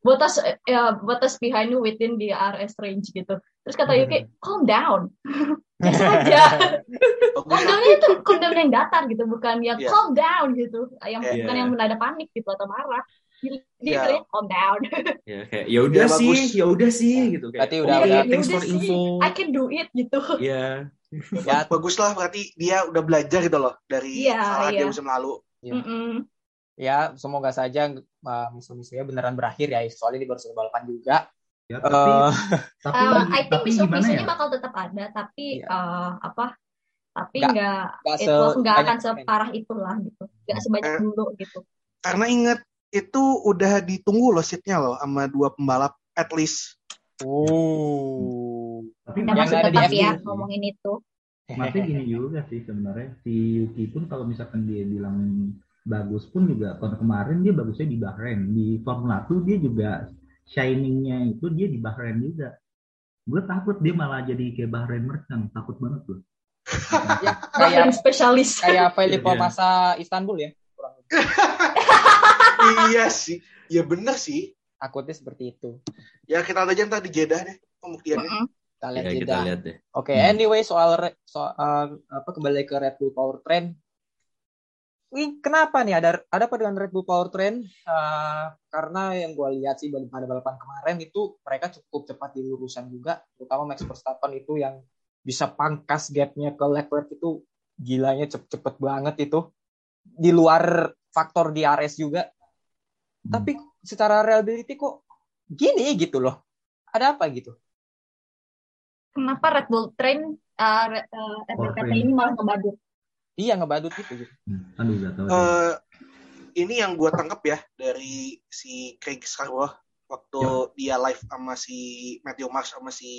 Botas eh, ya, Botas behind you within the RS range gitu terus kata Yuki calm down biasa aja down itu calm down yang datar gitu bukan yang Iya. calm down gitu yang Iya. bukan yang mendadak panik gitu atau marah dia Iya. dia calm down Ya kayak ya udah Ya, sih, bagus. ya udah sih gitu kayak. Berarti udah- "Oke, udah- thanks Yaudah for sih, info. I can do it gitu Iya. Ya, Bagus lah berarti dia udah belajar gitu loh dari Iya, kesalahan iya. dia musim lalu. Iya. Mm-mm. ya semoga saja uh, musuh-musuhnya beneran berakhir ya. Soalnya ini baru juga. Ya, tapi Eh, tapi, Uh, I think tapi misu-misunya ya? bakal tetap ada, tapi Iya. uh, apa? Tapi Nggak- nggak akan separah itulah gitu, nggak sebanyak Eh. dulu gitu. Karena inget itu udah ditunggu loh seatnya loh sama dua pembalap at least. uh. Tapi Yang masih tetap ya ngomongin itu. Tapi gini juga sih sebenarnya si Yuki pun kalau misalkan dia bilang bagus pun juga kalau kemarin dia bagusnya di Bahrain di Formula 2 dia juga shiningnya itu dia di Bahrain juga gue takut dia malah jadi kayak Bahrain Merchant takut banget tuh Bahkan kayak spesialis. kayak Felipe Iya. Massa Istanbul ya. Kurang. iya sih. Ya bener sih. Takutnya seperti itu. Ya kita lihat aja ntar di Jeddah deh pembuktiannya. Mm-mm. Kita lihat Ya, kita jeda. lihat deh. Oke, Hmm. anyway soal soal uh, apa kembali ke Red Bull Powertrain. Wih, kenapa nih ada ada apa dengan Red Bull Powertrain? Uh, karena yang gue lihat sih pada balapan kemarin itu mereka cukup cepat di lurusan juga, terutama Max Verstappen itu yang bisa pangkas gapnya ke Leclerc itu gilanya cepet-cepet banget itu. Di luar faktor di RS juga. Hmm. Tapi secara reliability kok gini gitu loh. Ada apa gitu? Kenapa Red Bull Train uh, uh, Powertrain. ini malah ngebadut? Iya ngebadut gitu. gitu. Hmm, aduh gak tahu deh. Eh, ini yang gue tangkap ya dari si Craig Scarborough waktu dia live sama si Matthew Marsh sama si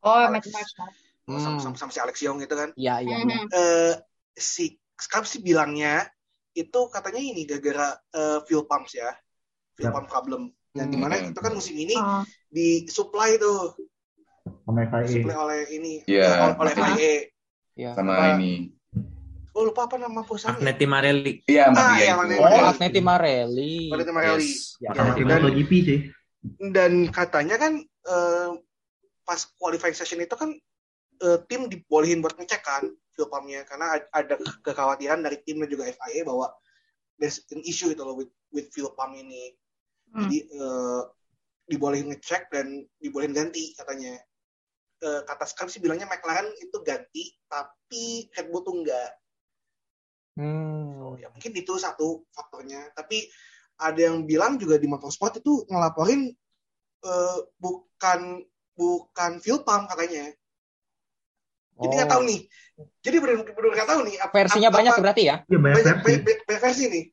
Oh, Alex. Max Marsh. sama, Hmm. sama, sama si Alex Young gitu kan. Iya, iya, iya. Mhm. Eh si Scarp sih bilangnya itu katanya ini gara-gara eh, fuel pumps ya. Pump problem. Yang Hmm. di mana itu kan musim ini Oh, disuplai tuh, sama FIA disuplai oleh ini, Iya. eh, oleh Ah. FIA. Iya. sama Apa? ini. Oh lupa apa nama perusahaannya? Agneti Marelli. Iya, Ah, iya, mana- Oh, Marelli. Agneti Marelli. Agneti Marelli. Yes. Ya, sama tim dan- MotoGP sih Dan katanya kan eh, pas qualifying session itu kan eh, tim dibolehin buat ngecek kan fuel pumpnya karena ad- ada kekhawatiran dari tim dan juga FIA bahwa there's an issue itu loh with, with fuel pump ini. Hmm. Jadi eh, dibolehin ngecek dan dibolehin ganti katanya. Eh, kata Scarp sih bilangnya McLaren itu ganti tapi Red Bull tuh enggak. Hmm. Ya mungkin itu satu faktornya. Tapi ada yang bilang juga di motorsport itu ngelaporin eh, bukan bukan fuel pump katanya. Jadi nggak Oh. tahu nih. Jadi benar-benar nggak tahu nih. ap- Versinya ap- banyak apa- berarti ya? ya banyak banyak, versi banyak, banyak- banyak versi nih.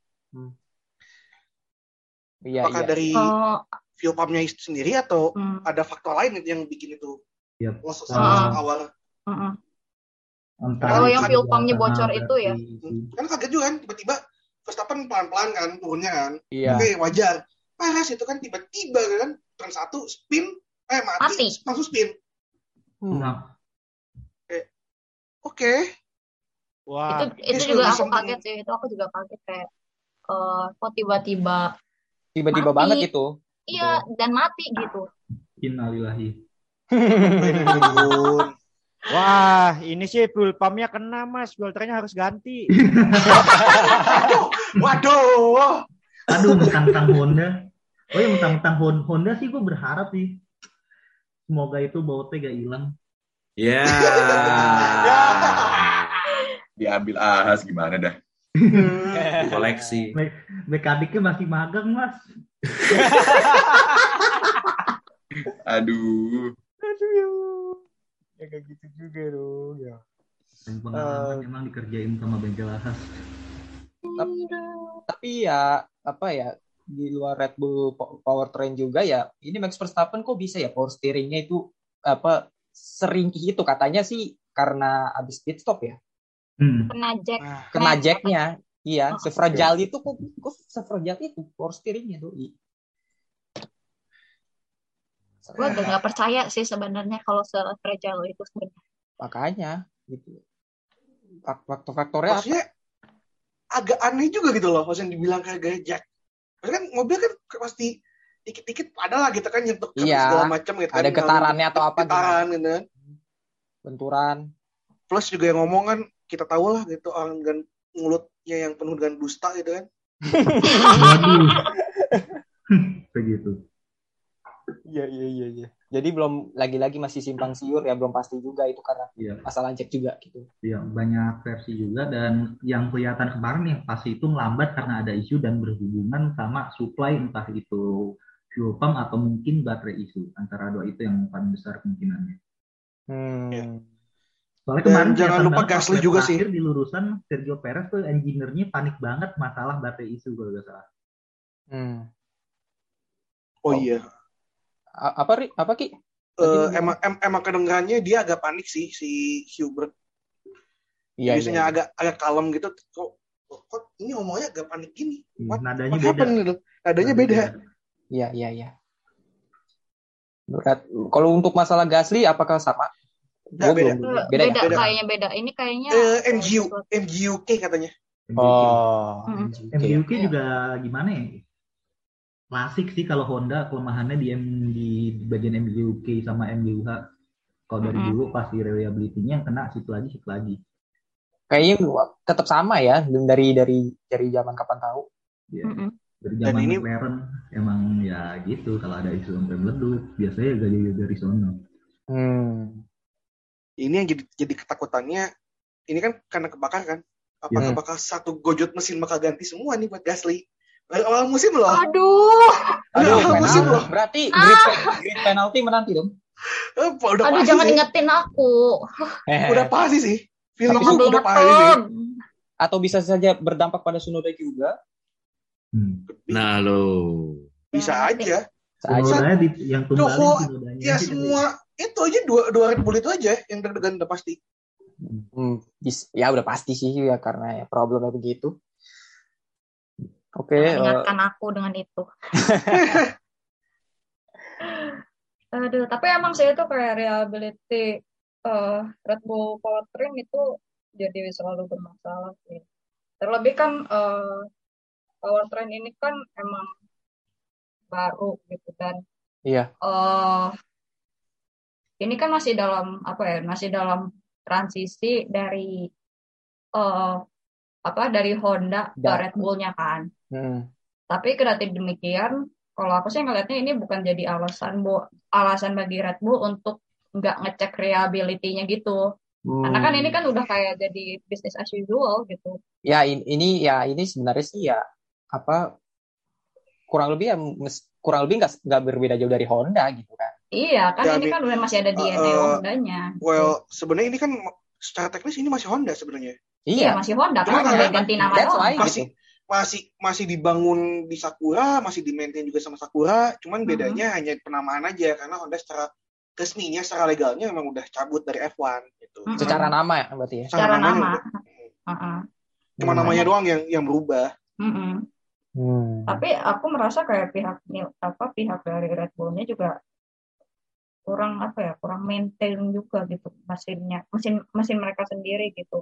Iya, Apakah iya. dari oh, fuel pumpnya itu sendiri atau hmm, ada faktor lain yang bikin itu Yap. loss of Ah. power? mm-mm. Entah Kalau yang fuel pumpnya bocor itu ya? versi- Kan kaget juga kan tiba-tiba Verstappen pelan-pelan kan turunnya kan. Iya. Oke wajar. Paras itu kan tiba-tiba kan turn satu spin eh mati, Mati. langsung spin. Hmm. Nah, Oke. Wah, itu itu juga aku kaget sih itu aku juga kaget kayak eh kok tiba-tiba Tiba-tiba Mati. banget itu. iya dan mati gitu innalillahi wah, ini sih fuel pumpnya kena mas, filternya harus ganti. Waduh, aduh mentang-mentang Honda oh ya mentang-mentang Hon- Honda sih gue berharap sih semoga itu bautnya gak hilang Ya. Diambil ahas gimana dah. Koleksi. mekaniknya masih magang mas Aduh. Ya kayak gitu juga dong. Ya. yang pengalaman emang dikerjain sama bengkel ahas Tapi ya apa ya di luar Red Bull po- powertrain juga ya ini Max Verstappen kok bisa ya power steeringnya itu apa seringkih itu katanya sih karena abis pit stop ya hmm. kena jack kena Nah, jacknya iya Oh. sefragile itu kok kok sefragile itu power steeringnya tuh Gue agak nggak percaya sih sebenarnya kalau se-fragile itu sebenarnya. Makanya gitu. Fak- Faktor-faktornya apa? maksudnya agak aneh juga gitu loh maksudnya dibilang kayak Jack Maksudnya kan mobil kan pasti dikit-dikit ada lah gitu kan nyentuh ke Iya, segala macam gitu kan Ada getarannya atau apa? getaran gitu kan Benturan. plus juga yang ngomong kan kita tahu lah gitu orang dengan mulutnya yang penuh dengan dusta gitu kan Waduh. Begitu. Iya iya iya iya. Jadi belum lagi-lagi masih simpang siur ya belum pasti juga itu karena Iya. masalah Jack juga gitu. Iya, banyak versi juga dan yang kelihatan kemarin yang pasti itu melambat karena ada isu dan berhubungan sama supply entah itu fuel pump atau mungkin baterai isu antara dua itu yang paling besar kemungkinannya. Hmm. Iya. Soalnya Dan kemarin jangan lupa Gasly juga terakhir di lurusan Sergio Perez tuh engineer-nya panik banget masalah baterai isu kalau nggak salah. Hmm. oh, Oh. iya A- Apa Ri? Apa Ki? Eh, lu emang em- emang kedengarannya dia agak panik sih si Hubert Iya, biasanya iya. agak agak kalem gitu kok kok ini ngomongnya agak panik gini What- Nadanya what beda. gitu nadanya beda Iya, iya, iya. Berat. Kalau untuk masalah Gasly apakah sama? Nah, beda. belum- Beda, beda? Beda. kayaknya beda. Ini kayaknya Eh, MGU MGUK katanya Oh. MGUK. MGUK juga gimana ya? Klasik sih kalau Honda kelemahannya di, M- di bagian MGUK sama MGUH. Kalau dari Mm-mm. dulu pasti reliability-nya yang kena situ lagi situ lagi. Kayaknya tetap sama ya dari dari dari zaman kapan tahu. Ya. Mm-mm. Dari Dan zaman ini- McLaren emang ya gitu kalau ada isu sampai meleduk biasanya gak jadi dari sono. Hmm. Ini yang jadi jadi ketakutannya ini kan karena kebakar kan apakah Iya. bakal satu gojot mesin bakal ganti semua nih buat Gasly dari awal musim loh Aduh, Aduh, Udah, musim penalti. loh. Berarti grid, grid penalti menanti dong. Eh, udah aduh jangan sih ingetin aku. udah pasti sih Jangan gue udah pasti sih. Atau bisa saja berdampak pada Sunoda juga. Hmm. Nah lo. bisa Jangan aja. Sunodanya di, yang Sunodanya ya semua itu aja dua dua Red Bull itu aja yang deg-degan udah pasti Hmm, ya udah pasti sih ya karena ya problemnya begitu. Oke, Jangan eh, ingatkan aku dengan itu. Aduh, tapi emang sih itu kayak reliability eh, Red Bull powertrain itu jadi selalu bermasalah sih. Terlebih kan eh, powertrain ini kan emang baru gitu dan iya. eh ini kan masih dalam apa ya masih dalam transisi dari eh apa dari Honda ke Red Bullnya kan. Hmm. tapi kendati demikian kalau aku sih ngelihatnya ini bukan jadi alasan bu alasan bagi Red Bull untuk nggak ngecek reliability-nya gitu. Karena kan ini kan udah kayak jadi business as usual gitu. Ya in- ini ya ini sebenarnya sih ya apa kurang lebih ya kurang lebih nggak nggak berbeda jauh dari Honda gitu kan. Iya kan Ya, ini kan udah masih ada DNA uh, Honda-nya gitu. well sebenarnya ini kan secara teknis ini masih Honda sebenarnya iya masih Honda Cuma kan karena- udah ganti nama doang why kan. masih masih masih dibangun di Sakura masih di maintain juga sama Sakura cuman Mhm. bedanya hanya penamaan aja karena Honda secara resminya secara legalnya memang udah cabut dari F1 gitu Mhm. Secara nama ya berarti ya. secara namanya nama udah- Heeh. cuma Hmm. namanya doang yang yang berubah Mm-mm. Hmm. Tapi aku merasa kayak pihak apa pihak dari Red Bull-nya juga kurang apa ya kurang maintain juga gitu mesinnya mesin mesin mereka sendiri gitu.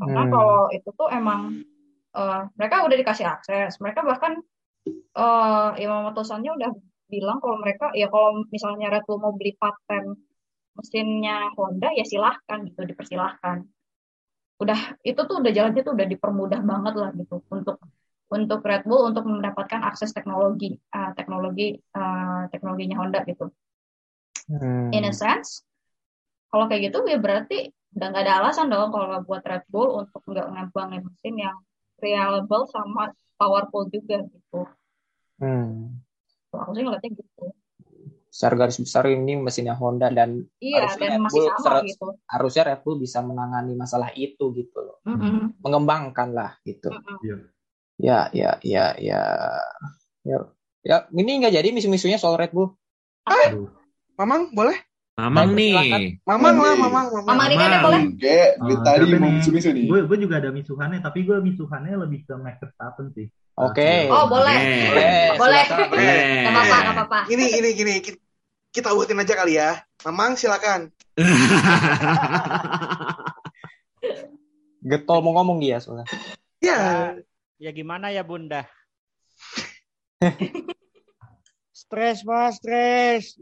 Karena Hmm. kalau itu tuh emang eh, mereka udah dikasih akses, mereka bahkan eh Yamamoto San-nya udah bilang kalau mereka ya kalau misalnya Red Bull mau beli paten mesinnya Honda ya silahkan gitu dipersilahkan. Udah itu tuh udah jalannya tuh udah dipermudah banget lah gitu untuk untuk Red Bull untuk mendapatkan akses teknologi eh, teknologi eh, teknologinya Honda gitu. Hmm. In a sense, kalau kayak gitu ya berarti udah nggak ada alasan dong kalau buat Red Bull untuk nggak ngembangin mesin yang reliable sama powerful juga gitu. Hmm. Aku sih ngeliatnya gitu. Secara garis besar ini mesinnya Honda dan Iya Harusnya dan Red masih Bull sama gitu. harusnya Red Bull bisa menangani masalah itu gitu loh. Mm-mm. Mengembangkan lah gitu. Mm-mm. Ya, ya, ya, ya. Ya, ya ini nggak jadi misu-misunya soal Red Bull. Aduh. Mamang boleh Mamang silakan. nih. Mamang lah Boleh. mamang mamang Mama Rika deh Mamang. boleh. Oke, Ah, tadi mau nih? misu-misu nih. Gue gue juga ada misuhannya, tapi gue misuhannya lebih ke Max Verstappen sih. Oke. Oh boleh. Oke. Boleh. Boleh. silakan. Boleh. Gak apa-apa, gak apa-apa. gini gini gini Ki- kita urutin aja kali ya. Mamang silakan. Getol mau ngomong dia soalnya. Ya. Ya gimana ya bunda? stres mas, stres.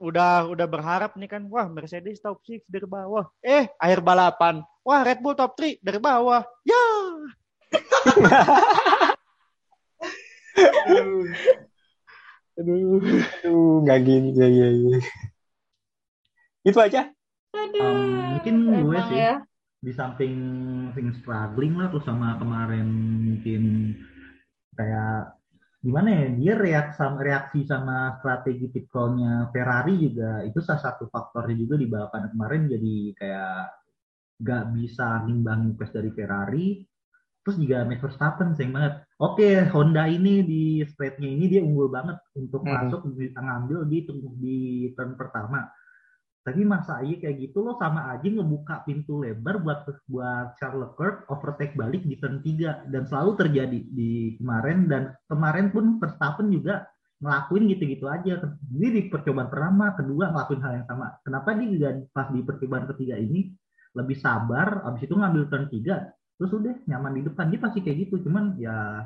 Udah udah berharap nih kan, wah Mercedes top 6 dari bawah. Eh, akhir balapan. Wah Red Bull top 3 dari bawah. Ya. Aduh, aduh, nggak gini, ya, ya, ya. Itu aja. Aduh. Um, mungkin gue sih ya. di samping sing struggling lah terus sama kemarin mungkin kayak gimana ya dia reaksi sama reaksi sama strategi pitcallnya Ferrari juga itu salah satu faktornya juga di balapan kemarin jadi kayak gak bisa nimbangin pace dari Ferrari. Terus juga Max Verstappen sayang banget. Oke Honda ini di straightnya ini dia unggul banget untuk Hmm. masuk ngambil di di turn pertama tapi masa aja kayak gitu lo sama aja ngebuka pintu lebar buat buat Charles Leclerc overtake balik di turn 3 dan selalu terjadi di kemarin dan kemarin pun Verstappen juga ngelakuin gitu-gitu aja. Jadi di percobaan pertama, kedua ngelakuin hal yang sama. Kenapa dia juga pas di percobaan ketiga ini lebih sabar, abis itu ngambil turn 3, terus udah nyaman di depan. Dia pasti kayak gitu, cuman ya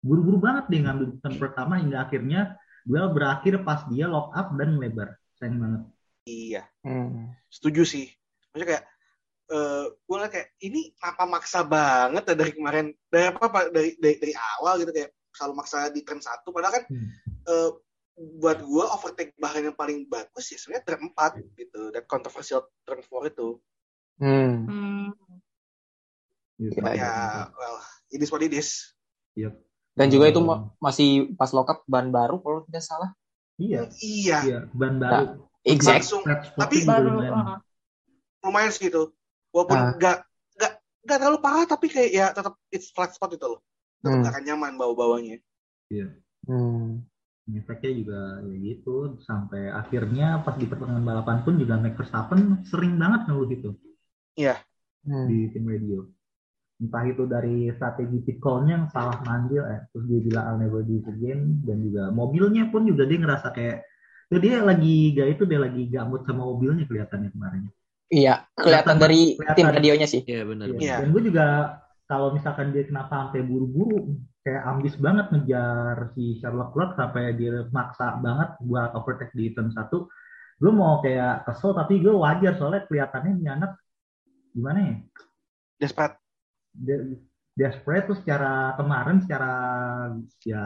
buru-buru banget dia ngambil turn pertama hingga akhirnya duel berakhir pas dia lock up dan lebar. Sayang banget. Iya, Hmm. setuju sih. Maksudnya kayak eh gue kayak ini apa maksa banget ya dari kemarin dari apa dari dari, dari awal gitu kayak selalu maksa di turn satu padahal kan Hmm. eh, buat gue overtake Bahrain yang paling bagus ya sebenarnya turn 4 gitu dan kontroversial turn 4 itu Hmm. Hmm. Gitu. Iya, ya well it is what it is Yep. Dan juga itu Hmm. ma- masih pas lokap ban baru kalau tidak salah. Iya, iya iya, ban baru. Exact. langsung Tapi- Baru lumayan. uh, lumayan sih gitu walaupun Ah. nggak nggak nggak terlalu parah tapi kayak ya tetap it's flat spot itu loh tetap Hmm. nggak akan nyaman bawa bawanya Hmm. efeknya juga ya gitu sampai akhirnya pas di pertengahan balapan pun juga Max Verstappen sering banget ngeluh itu Hmm. di tim radio entah itu dari strategi pit call-nya yang salah manggil eh, terus dia bilang I'll never do it again dan juga mobilnya pun juga dia ngerasa kayak ya dia lagi gak itu dia lagi gak mood sama mobilnya kelihatannya kemarin Iya, kelihatan Kelihatan- dari kelihatan. tim radionya sih. Iya benar. Iya. Iya. dan gue juga kalau misalkan dia kenapa sampai buru-buru kayak ambis banget ngejar si Sherlock Leclerc sampai dia maksa banget buat overtake di turn satu gue mau kayak kesel tapi gue wajar soalnya kelihatannya ini anak gimana ya desperate De- desperate tuh secara kemarin secara ya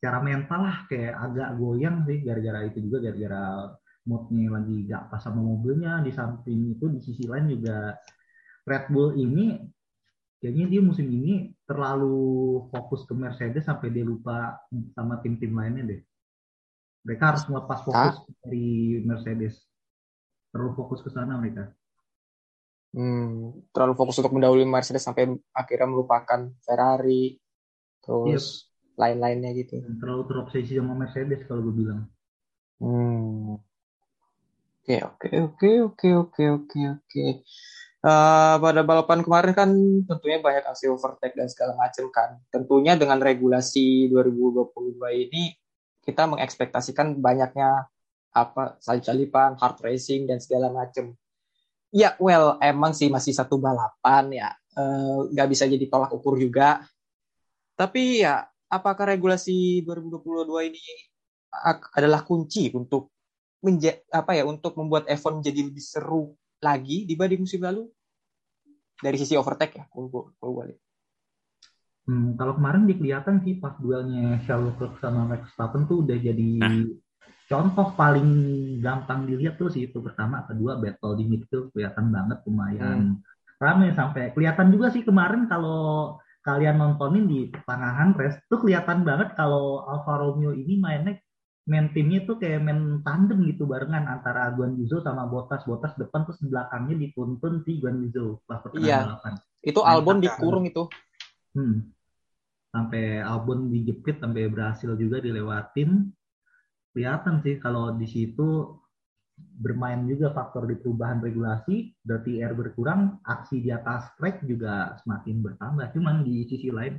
secara mental lah kayak agak goyang sih gara-gara itu juga gara-gara moodnya lagi gak pas sama mobilnya. Di samping itu di sisi lain juga Red Bull ini kayaknya dia musim ini terlalu fokus ke Mercedes sampai dia lupa sama tim-tim lainnya deh. Mereka harus melepas fokus dari Mercedes. Terlalu fokus ke sana mereka. Hmm. Terlalu fokus untuk mendahului Mercedes sampai akhirnya melupakan Ferrari, terus lain-lainnya gitu. Dan terlalu terobsesi sama Mercedes kalau gue bilang Hmm. Oke, oke, oke, oke, oke, oke, oke. Eh, pada balapan kemarin kan tentunya banyak aksi overtake dan segala macam kan. Tentunya dengan regulasi 2022 ini kita mengekspektasikan banyaknya apa salip-salipan, hard racing dan segala macam. Ya, well, emang sih masih satu balapan ya, Eh, nggak bisa jadi tolak ukur juga. Tapi ya, apakah regulasi 2022 ini adalah kunci untuk menja apa ya untuk membuat F1 menjadi lebih seru lagi dibanding musim lalu? Dari sisi overtake ya kalau gua lihat. Hmm, kalau kemarin dia kelihatan sih pas duelnya Charles Leclerc sama Max Verstappen tuh udah jadi contoh paling gampang dilihat tuh sih itu pertama, kedua battle di midfield kelihatan banget lumayan ramai sampai kelihatan juga sih kemarin kalau kalian nontonin di pertengahan race tuh kelihatan banget kalau Alfa Romeo ini mainnya main timnya tuh kayak main tandem gitu barengan antara Guan Yuzo sama Bottas Bottas depan terus belakangnya dituntun si Guan Yuzo pas pertengahan Iya. balapan. Itu Hmm, Albon tak- dikurung itu. Hmm. Sampai Albon dijepit sampai berhasil juga dilewatin. Kelihatan sih kalau di situ bermain juga faktor di perubahan regulasi, dirty air berkurang, aksi di atas track juga semakin bertambah. Cuman di sisi lain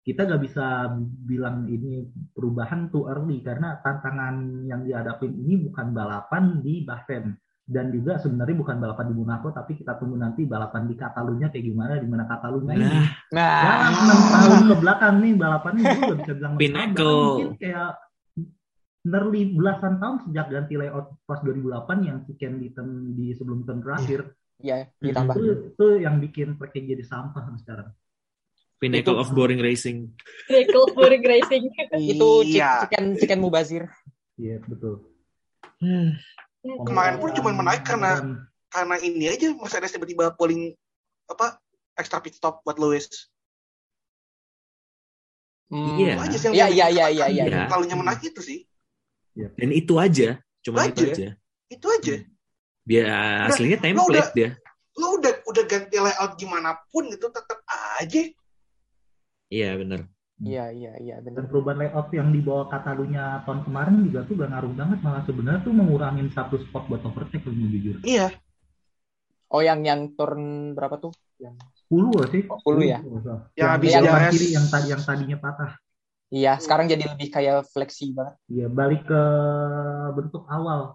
kita nggak bisa bilang ini perubahan too early karena tantangan yang dihadapin ini bukan balapan di Bahrain dan juga sebenarnya bukan balapan di Monaco tapi kita tunggu nanti balapan di Catalunya kayak gimana di mana Catalunya ini. Nah, Nah, dalam enam tahun ke belakang nih balapannya gue gak bisa bilang Pinnacle. mungkin kayak nearly belasan tahun sejak ganti layout pas 2008 yang si Ken di turn di sebelum turn terakhir ya ditambah. itu itu yang bikin tracknya jadi sampah sekarang pinnacle Itu- of boring racing. Vehicle Boring Racing. Itu Iya. chicken chicken mubazir. iya betul Kemarin pun cuma menaik karena- Dan- Karena ini aja Mercedes tiba-tiba polling apa extra pit stop buat Lewis. Hmm. Iya. Yang Iya, iya, iya, ketakutan. iya, iya. Terlalu menaik itu sih. Dan itu aja, cuma itu Aja. aja. Itu aja. Dia aslinya template udah- dia. Lo udah udah ganti layout gimana pun gitu tetap aja. Iya benar. Iya, iya, iya, dan benar. perubahan layout yang dibawa Katalunya tahun kemarin juga tuh gak ngaruh banget malah sebenarnya tuh mengurangin satu spot buat overtake kalau mau jujur Iya. Oh, yang yang turn berapa tuh? Yang 10 gak sih? Oh, 10 ya? kalau nggak salah. Yang habis yang DRS. kiri yang tadi yang tadinya patah Iya, sekarang jadi lebih kayak fleksi banget. Iya, balik ke bentuk awal.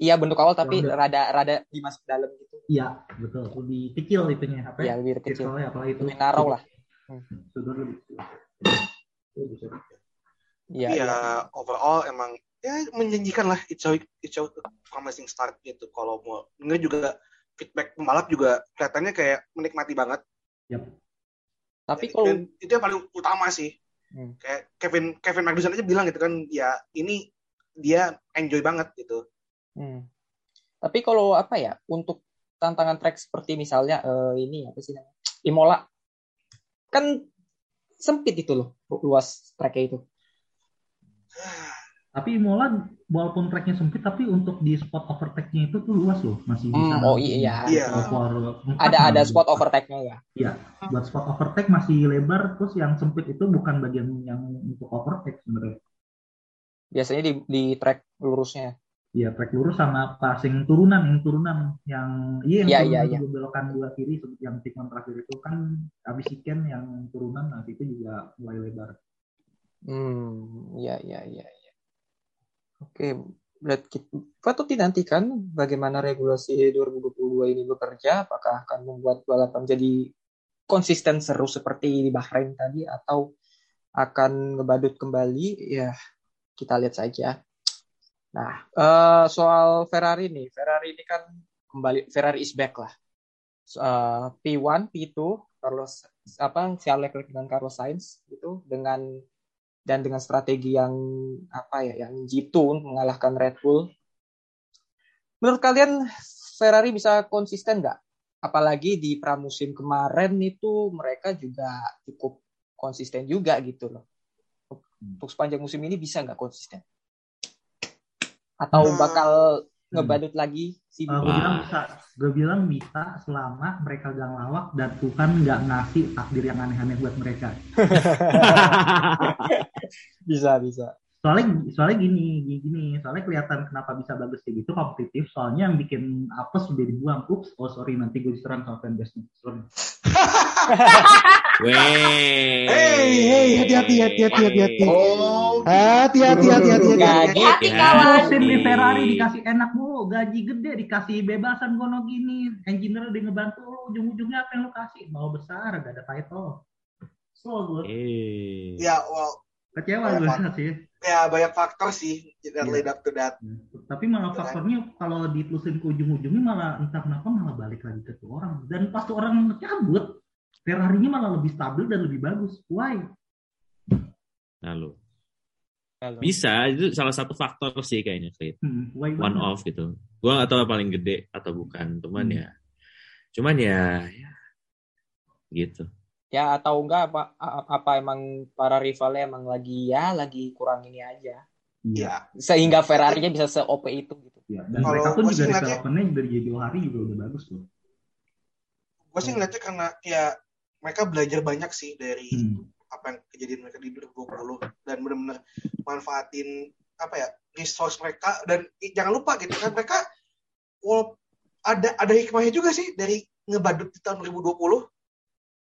Iya, bentuk awal tapi rada rada dimasuk dalam gitu. Iya, betul. Lebih kecil itunya apa Iya, ya? lebih kecil. Circle-nya apalagi itu. Lebih narrow lah. Bisa. Iya, Iya, iya. overall emang ya menjanjikan lah it's a, it's a promising start gitu kalau mau enggak juga feedback pembalap juga kelihatannya kayak menikmati banget Tapi Dan kalau itu yang paling utama sih Hmm. kayak Kevin Kevin Magnussen aja bilang gitu kan ya ini dia enjoy banget gitu Hmm. Tapi kalau apa ya untuk tantangan track seperti misalnya eh, ini apa sih namanya Imola kan sempit itu loh luas tracknya itu. Tapi Imola walaupun tracknya sempit tapi untuk di spot overtake-nya itu tuh luas loh, masih bisa. Hmm, oh iya. Iya. Empat Ada ada malah. spot overtake-nya ya. Iya, buat spot overtake masih lebar, terus yang sempit itu bukan bagian yang untuk overtake sebenarnya. Biasanya di di track lurusnya. Iya, track lurus sama passing turunan, yang turunan yang iya yang Iya, turunan iya, iya. juga belokan dua kiri seperti yang tikungan terakhir itu kan habis ikan yang turunan nanti itu juga mulai lebar. Hmm, iya iya iya. iya. Oke, berarti patut dinantikan bagaimana regulasi 2022 ini bekerja. Apakah akan membuat balapan jadi konsisten seru seperti di Bahrain tadi atau akan ngebadut kembali? Ya, kita lihat saja. Nah, eh, soal Ferrari nih, Ferrari ini kan kembali Ferrari is back lah. So, eh, P1, P2, Carlos apa Charles Leclerc dengan Carlos Sainz gitu dengan dan dengan strategi yang apa ya yang jitu untuk mengalahkan Red Bull. Menurut kalian Ferrari bisa konsisten nggak? Apalagi di pramusim kemarin itu mereka juga cukup konsisten juga gitu loh. Untuk sepanjang musim ini bisa nggak konsisten? Atau Hmm. bakal ngebadut lagi si gue bilang bisa, gue bilang bisa selama mereka gak ngelawak dan Tuhan nggak ngasih takdir yang aneh-aneh buat mereka. bisa bisa. Soalnya soalnya gini, gini, gini, soalnya kelihatan kenapa bisa bagus kayak gitu kompetitif. Soalnya yang bikin apes udah dibuang. Ups, oh sorry nanti gue diserang sama fanbase nih. Sorry. Wey. Hey, hey, hati-hati, hati-hati, hati-hati. oh Hati-hati, hati-hati, hati-hati. Gaji. Hati Ya. kawan. Di Ferrari dikasih enak mulu, gaji gede, dikasih bebasan gono gini, engineer udah ngebantu lu, ujung-ujungnya apa yang lu kasih? Mau besar, gak ada title. So gue Eh. ya well kecewa gue sih. ya banyak faktor sih that Iya. lead up to that Tapi malah faktornya kalau ditelusin ke ujung-ujungnya malah entah kenapa malah balik lagi ke tuh orang. Dan pas tuh orang cabut, Ferrari-nya malah lebih stabil dan lebih bagus. Why? Lalu Halo. bisa itu salah satu faktor sih kayaknya Fit. Hmm, why one off gitu. Gua nggak tahu paling gede atau bukan, cuman Hmm. ya, cuman ya, ya gitu. Ya atau enggak apa apa emang para rivalnya emang lagi ya lagi kurang ini aja. Iya. ya Sehingga Ferrari-nya bisa se-OP itu gitu. iya. Dan Kalau mereka pun gua juga ngeliatnya- developmentnya dari jauh hari juga udah bagus tuh. gue sih ngeliatnya karena ya mereka belajar banyak sih dari Hmm. apa yang kejadian mereka di 2020 dan benar-benar manfaatin apa ya resource mereka dan jangan lupa gitu kan mereka wal- ada ada hikmahnya juga sih dari ngebadut di tahun 2020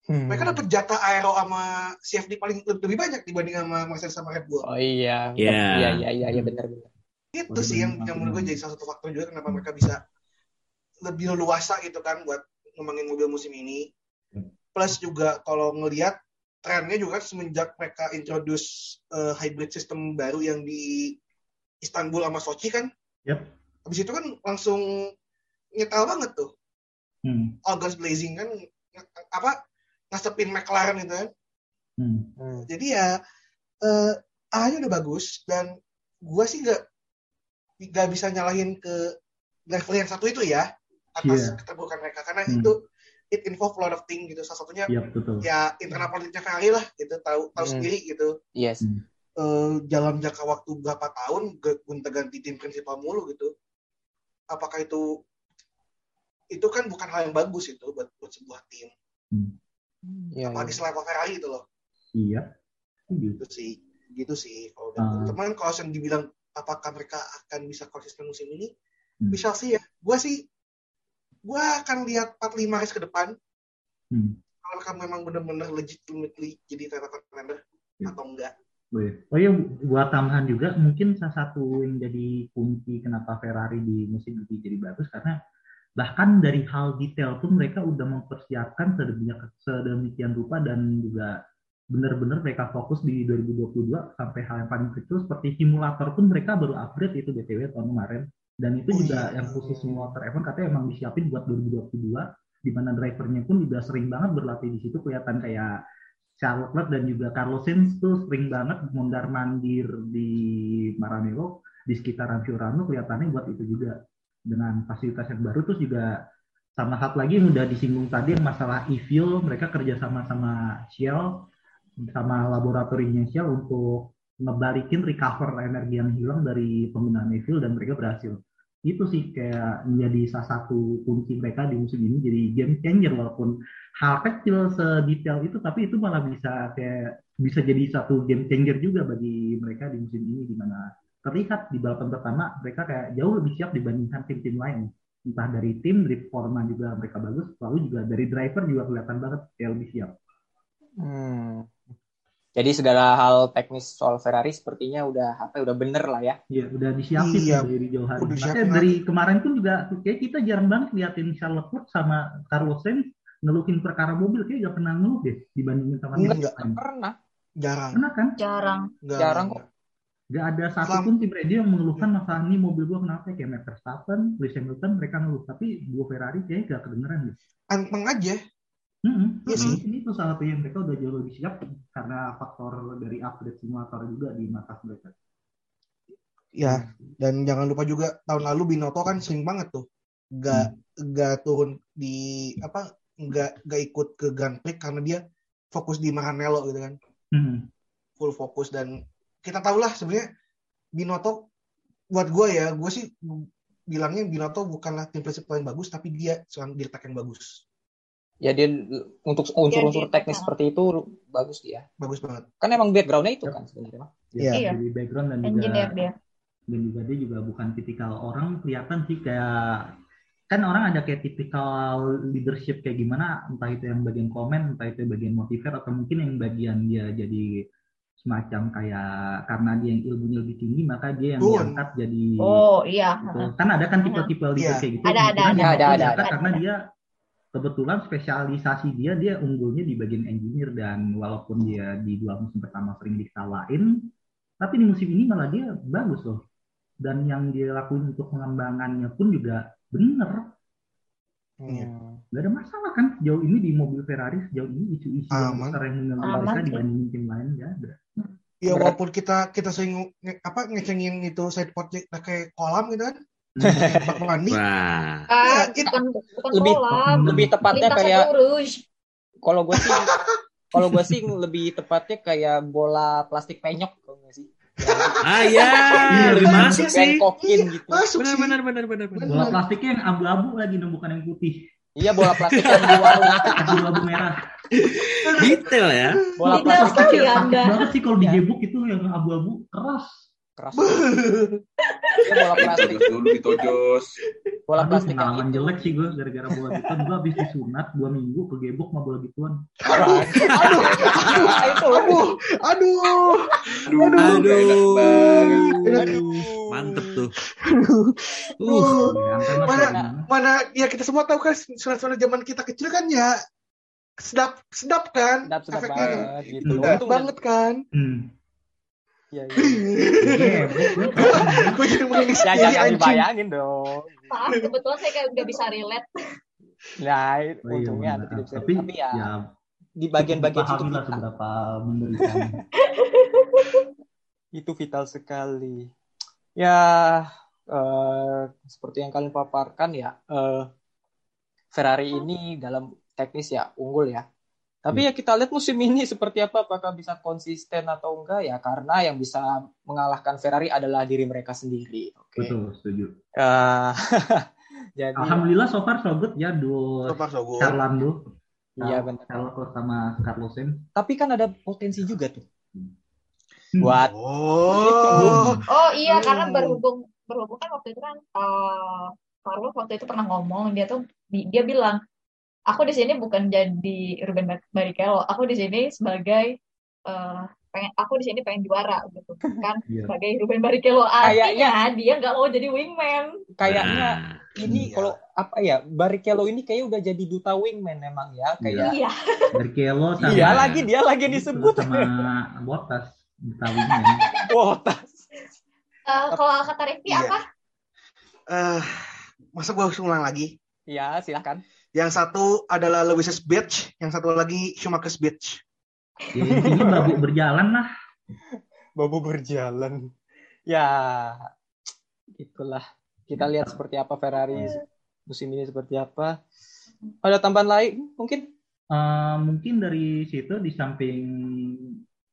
Hmm. Mereka dapat jatah aero sama CFD paling lebih banyak dibanding sama Mercedes sama Red Bull. Oh iya. Iya. Iya iya iya iya benar benar. Itu Oh, sih yang, yang menurut gue jadi salah satu faktor juga kenapa mereka bisa lebih leluasa gitu kan buat ngembangin mobil musim ini. Plus juga kalau ngelihat trennya juga semenjak mereka introduce uh, hybrid system baru yang di Istanbul sama Sochi kan. Yep. Habis itu kan langsung nyetel banget tuh. Hmm. All guns blazing kan apa ngasepin McLaren gitu kan. Hmm. Hmm. Jadi ya eh A-nya udah bagus dan gua sih nggak nggak bisa nyalahin ke level yang satu itu ya atas Iya. keterburukan mereka karena Hmm. itu it involve a lot of things gitu salah satunya Iya betul. ya internal politiknya Ferrari lah gitu tahu tahu Hmm. sendiri gitu Yes. Eh, dalam jangka waktu berapa tahun gonta ganti tim prinsipal mulu gitu apakah itu itu kan bukan hal yang bagus itu buat, buat sebuah tim Iya. apalagi selevel Ferrari gitu loh Iya. Gitu. gitu sih gitu sih kalau Ah. teman kalau yang dibilang apakah mereka akan bisa konsisten musim ini Hmm. bisa sih ya gue sih gue akan lihat 4-5 race ke depan Hmm. kalau mereka memang benar-benar legitimately jadi title contender Hmm. atau enggak Oh iya. Oh iya, buat tambahan juga mungkin salah satu yang jadi kunci kenapa Ferrari di musim ini jadi bagus karena bahkan dari hal detail pun mereka udah mempersiapkan sedemikian, sedemikian rupa dan juga benar-benar mereka fokus di 2022 sampai hal yang paling kecil seperti simulator pun mereka baru upgrade itu BTW tahun kemarin dan itu juga iya. yang khusus simulator F1 katanya emang disiapin buat 2022 di mana drivernya pun juga sering banget berlatih di situ kelihatan kayak Charles Leclerc dan juga Carlos Sainz tuh sering banget mondar mandir di Maranello di sekitaran Fiorano kelihatannya buat itu juga dengan fasilitas yang baru terus juga sama satu lagi yang udah disinggung tadi yang masalah e-fuel mereka kerja sama sama Shell sama laboratoriumnya Shell untuk ngebalikin recover energi yang hilang dari penggunaan e-fuel dan mereka berhasil. Itu sih kayak menjadi salah satu kunci mereka di musim ini jadi game changer walaupun hal kecil sedetail itu tapi itu malah bisa kayak bisa jadi satu game changer juga bagi mereka di musim ini di mana terlihat di balapan pertama mereka kayak jauh lebih siap dibandingkan tim-tim lain. Entah dari tim dari forma juga mereka bagus lalu juga dari driver juga kelihatan banget kayak lebih siap. Hmm. Jadi segala hal teknis soal Ferrari sepertinya udah apa udah bener lah ya. Iya, udah disiapin Iya, dari jauh hari. udah Makanya dari kemarin pun juga kayak kita jarang banget liatin Charles Leclerc sama Carlos Sainz ngeluhin perkara mobil kayak gak pernah ngeluh deh dibandingin sama Enggak, lain. Pernah. jarang Pernah kan? Jarang. Enggak, Jarang enggak. Gak ada satupun tim radio yang mengeluhkan masalah ini mobil gua kenapa kayak Max Verstappen, Lewis Hamilton mereka ngeluh tapi dua Ferrari kayaknya gak kedengeran deh. anteng aja Hmm, Iya sih. Ini tuh salah satu yang mereka udah jauh lebih siap karena faktor dari upgrade simulator juga di mata mereka. ya dan jangan lupa juga tahun lalu Binotto kan sering banget tuh nggak nggak turun di apa nggak nggak ikut ke Grand Prix karena dia fokus di Maranello gitu kan Hmm. full fokus dan kita tahu lah sebenarnya Binotto buat gue ya gue sih bilangnya Binotto bukanlah tim prinsipal yang bagus tapi dia seorang dirtek yang bagus Ya dia untuk unsur-unsur dia- teknis seperti itu bagus dia. bagus banget Kan emang backgroundnya itu kan sebenarnya. Bang. Dia Iya. dari background dan juga Engineer dia. dan juga dia juga bukan tipikal orang kelihatan sih kayak kan orang ada kayak tipikal leadership kayak gimana entah itu yang bagian komen entah itu bagian motivate atau mungkin yang bagian dia jadi semacam kayak karena dia yang ilmunya lebih tinggi maka dia yang Betul. diangkat jadi Oh iya. gitu. kan ada kan tipe-tipe leader Iya. kayak gitu Ada, ada, ada. Ada, ada, diangkat ada. karena dia kebetulan spesialisasi dia dia unggulnya di bagian engineer dan walaupun dia di dua musim pertama sering dikalahin tapi di musim ini malah dia bagus loh. Dan yang dia lakuin untuk pengembangannya pun juga bener. Iya. Hmm. nggak ada masalah kan sejauh ini di mobil Ferrari sejauh ini isu-isu yang besar yang mengganggu mereka dibandingin tim lain nggak ada. Ya walaupun kita kita sering nge- apa ngecengin itu side project kayak kolam gitu kan kayak bak mandi Wah. Ah, bukan lebih- kolam. Lebih tepatnya kayak kalau gue sih kalau gue sih lebih tepatnya kayak bola plastik penyok kalau nggak sih. Ah ya, Iya, lebih benar. masuk sih. Bengkokin gitu. masuk Benar sih benar benar benar benar. bola plastiknya yang abu-abu lagi dong bukan yang putih Iya bola plastik yang di warung. abu-abu merah Detail ya. Bola Detail plastik sekali sakit Anda. banget sih kalau Ya. digebuk itu yang abu-abu keras keras. Ya, bola plastik, dulu, ditojos. bola Aduh, plastik pengalaman itu. jelek sih gue gara-gara bola gituan. Gue habis disunat dua minggu kegebok sama bola gituan. Aduh, aduh, itu. aduh, aduh, Aduh, banget. Mantep tuh. aduh. Mana, mana, ya kita semua tahu kan sunat-sunat zaman kita kecil kan ya sedap, sedap kan? Sedap sedap Efeknya banget gitu. Sedap banget kan? Hmm. Ya, ya. Gebok, gue pernah. Gue jadi mengemis ya jangan dibayangin dong. Maaf, kebetulan saya kayak nggak bisa relate. Nah, Oh iya, untungnya maaf. tidak bisa. Tapi, Tapi ya, ya di bagian-bagian lah vital. seberapa mengerikan. Itu vital sekali. Ya, eh, seperti yang kalian paparkan ya, eh, Ferrari ini dalam teknis ya unggul ya. Tapi ya kita lihat musim ini seperti apa, apakah bisa konsisten atau enggak ya? Karena yang bisa mengalahkan Ferrari adalah diri mereka sendiri. Oke. Betul, setuju. Eh, jadi, Alhamdulillah so far so good ya duo So far so good. Carlando. iya benar. Carlos sama Carlos Sainz. Tapi kan ada potensi juga tuh. Hmm. Buat Oh, Oh iya, Hmm. karena berhubung berhubung kan waktu itu kan eh Carlos waktu itu pernah ngomong dia tuh di- dia bilang aku di sini bukan jadi Ruben Bar- Barrichello, aku di sini sebagai eh pengen aku di sini pengen juara gitu kan Iya. sebagai Ruben Barrichello artinya dia nggak mau jadi wingman. kayaknya Nah, ini Iya. kalau apa ya Barrichello ini kayak udah jadi duta wingman emang ya kayak Iya. Barrichello sama iya lagi dia lagi disebut sama Bottas Betawinya. Botas Eh, kalau kata Rifki Iya. apa? eh masa gue harus ulang lagi? ya silahkan Yang satu adalah Lewis's Bitch, yang satu lagi Schumacher's Bitch. Ya intinya babu berjalan lah. babu berjalan ya itulah kita lihat seperti apa Ferrari musim ini seperti apa ada tambahan lain mungkin Eh, mungkin dari situ di samping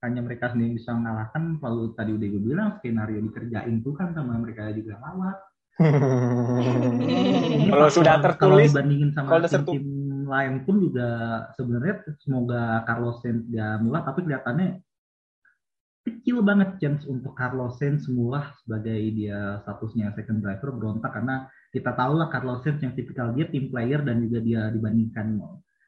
hanya mereka sendiri bisa mengalahkan, lalu tadi udah gue bilang skenario dikerjain tuh kan sama mereka juga lawat. Kalau sudah kalau tertulis dibandingin sama kalau udah tim-tim lain pun juga sebenarnya semoga Carlos Sainz gak mulah tapi kelihatannya kecil banget chance untuk Carlos Sainz semula sebagai dia statusnya second driver berontak karena kita tahu lah Carlos Sainz yang tipikal dia tim player dan juga dia dibandingkan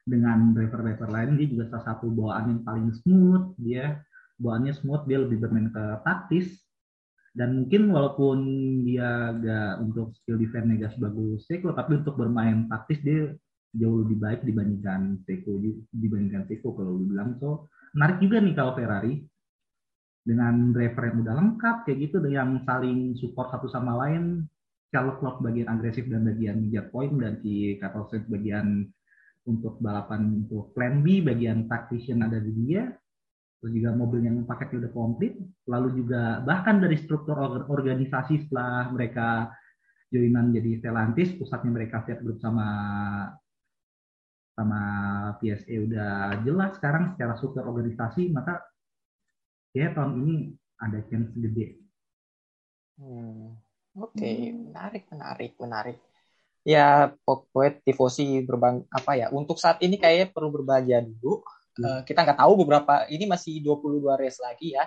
dengan driver-driver lain dia juga salah satu bawaan yang paling smooth dia bawaannya smooth dia lebih bermain ke taktis dan mungkin walaupun dia gak untuk skill defense gak sebagus Seiko tapi untuk bermain taktis dia jauh lebih baik dibandingkan Seiko dibandingkan Seiko kalau lu bilang so menarik juga nih kalau Ferrari dengan driver yang udah lengkap kayak gitu yang saling support satu sama lain Charles Leclerc bagian agresif dan bagian jet point dan si Carlos bagian untuk balapan untuk plan B bagian tactician ada di dia terus juga mobil yang paketnya udah komplit lalu juga bahkan dari struktur or- organisasi setelah mereka joinan jadi Stellantis pusatnya mereka set group sama sama PSA udah jelas sekarang secara struktur organisasi maka ya tahun ini ada chance gede Hmm, Oke, menarik, menarik, menarik. Ya, pokoknya tifosi berbang apa ya? Untuk saat ini kayaknya perlu berbahagia dulu. Eh, kita nggak tahu beberapa ini masih 22 race lagi ya.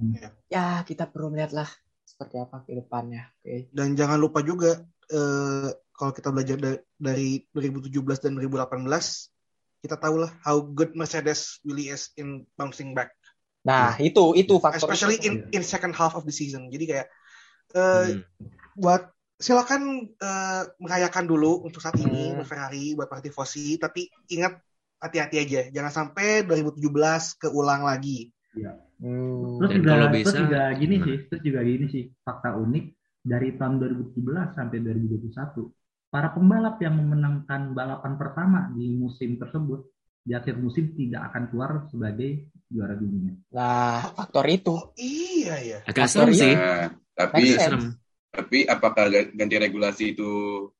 Hmm. Ya, kita perlu melihatlah seperti apa ke depannya. Oke. Dan jangan lupa juga eh, kalau kita belajar da- dari 2017 dan 2018, kita tahu lah how good Mercedes really is in bouncing back, Nah, itu itu faktor especially itu. in in second half of the season. Jadi kayak eh, hmm. buat silakan eh, merayakan dulu untuk saat ini Hmm. Ferrari, buat para tifosi, tapi ingat hati-hati aja, jangan sampai 2017 keulang lagi. Hmm. Terus Dan juga, kalau terus bisa, juga gini gimana? sih, terus juga gini sih, fakta unik dari tahun 2017 sampai 2021, para pembalap yang memenangkan balapan pertama di musim tersebut di akhir musim tidak akan keluar sebagai juara dunia. Nah, faktor itu. Oh iya ya. Agak Faktor serem sih. Nah, tapi. Serem. Tapi apakah ganti regulasi itu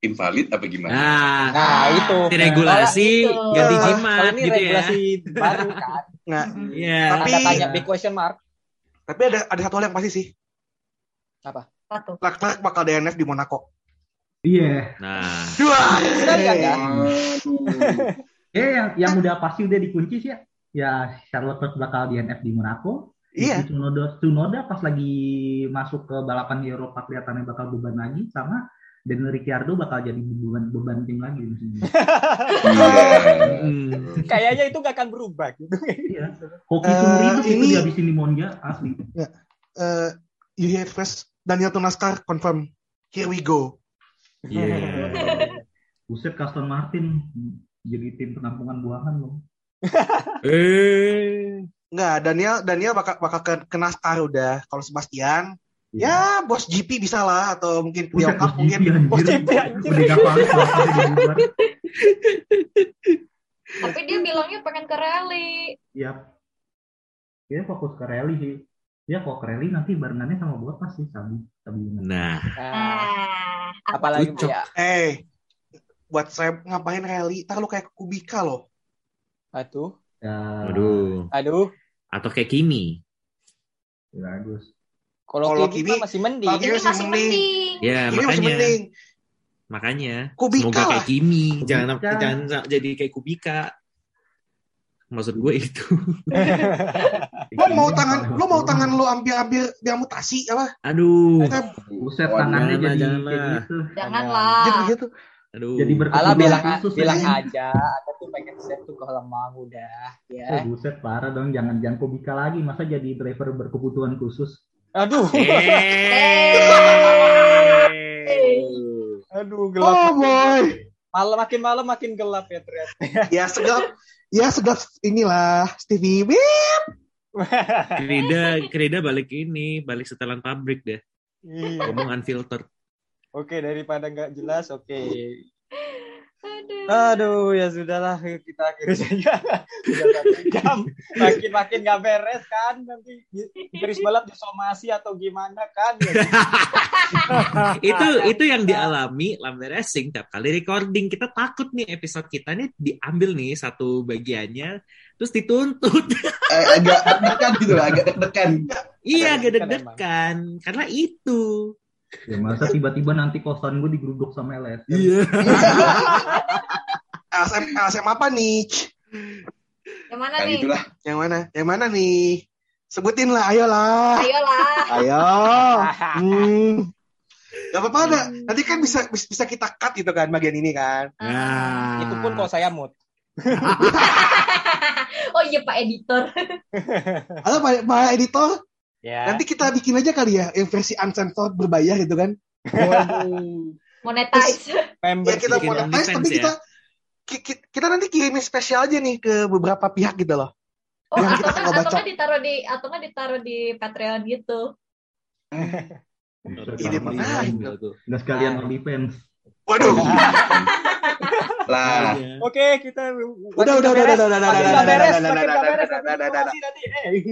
invalid apa gimana? Nah, Nah, itu. ganti regulasi, Nah, itu. ganti Nah, jimat gitu ya. regulasi baru kan. Nah, Iya. Tapi- Anda tanya big question mark. tapi ada ada satu hal yang pasti sih, Satu. Leclerc bakal DNF di Monaco. Iya, Nah, Wah, Kita lihat ya. eh yang yang udah pasti udah dikunci sih ya. Ya Charlotte Leclerc bakal DNF di Monaco, Iya. Tsunoda, Tsunoda pas lagi masuk ke balapan di Eropa kelihatannya bakal beban lagi sama Daniel Ricciardo bakal jadi beban beban tim lagi. Iya. Kayaknya itu gak akan berubah gitu. Iya. Hoki Eh, hidup itu ini- dihabisin di Monza asli. Eh, you hear it first. Daniel Tunaskar confirm. Here we go. Iya. Buset Aston Martin jadi tim penampungan buangan loh. Eh. Enggak, Daniel Daniel bakal bakal ke, ke NASCAR udah. Kalau Sebastian, ya bos GP bisa lah atau mungkin Priok Cup mungkin. GP, Bos. GP, anjir. Tapi dia bilangnya pengen ke rally. Yap. Dia fokus ke rally sih. Ya kok ke rally nanti barengannya sama Bottas sih Sabi. Sabi Nah, Nah, Ah, apalagi ya. Eh, buat saya ngapain rally? Ntar lu kayak ke Kubika loh. Aduh, Ya, aduh. aduh. Atau kayak Kimi. bagus. Kalau Kalau Kimi Kimi- masih mending. kalau Kimi masih mending. Ya, masih makanya. mending. Makanya. Kubika Semoga lah. kayak Kimi. Jangan Kubika. jangan jadi kayak Kubika. Maksud gue itu. Lu mau tangan, lu mau tangan lu ambil-ambil dia mutasi apa? Aduh. Buset tangannya jangan, jadi jangan kayak lah. gitu. Janganlah. gitu gitu. Aduh. Jadi Alah bilang khusus bilang ya. aja, ada tuh pengen set tuh ke Lemang udah Eh, ya. buset parah dong jangan jangan Kubika lagi masa jadi driver berkebutuhan khusus. Aduh, Eh. aduh gelap. Oh boy. Malam makin malam makin gelap ya ternyata. Ya segap, ya segap inilah Stevie Wih. Krida, Krida balik ini, balik setelan pabrik deh. Iya. Ngomong unfiltered. Oke daripada nggak jelas, oke. Aduh. Aduh ya sudahlah kita akhiri saja. Sudah satu jam. Makin makin nggak beres kan nanti garis balap disomasi atau gimana kan? itu itu yang dialami Lambe Racing tiap kali recording kita takut nih episode kita nih diambil nih satu bagiannya terus dituntut Eh, agak deg-degan gitu lah, agak deg-degan. iya agak deg-degan karena itu Ya masa tiba-tiba nanti kosan gue digeruduk sama LSM. iya LSM, LSM apa nih? Yang mana Kan nih? itulah. Yang mana? Yang mana nih? Sebutin lah, ayolah. Ayolah. Ayo. Hmm. Gak apa-apa ada. Nanti kan bisa bisa kita cut gitu kan bagian ini kan. nah Itu pun kalau saya mood. oh iya Pak Editor. Halo Pak, Pak editor, Ya. nanti kita bikin aja kali ya yang versi uncensored berbayar gitu kan. Monetize. member Ya kita monetize tapi ya. kita ki- ki- kita nanti kirimin spesial aja nih ke beberapa pihak gitu loh. Oh, Yang atau kita kan atau kan ditaruh di atau kan ditaruh di Patreon gitu. Ide menarik. Nggak sekalian OnlyFans. Waduh. Lah, Oke, kita Udah, udah, udah, udah, udah, udah, Makin udah, nggak udah, beres, udah, makin udah, nggak udah, beres, udah, nanti udah, udah, informasi nanti. Eh,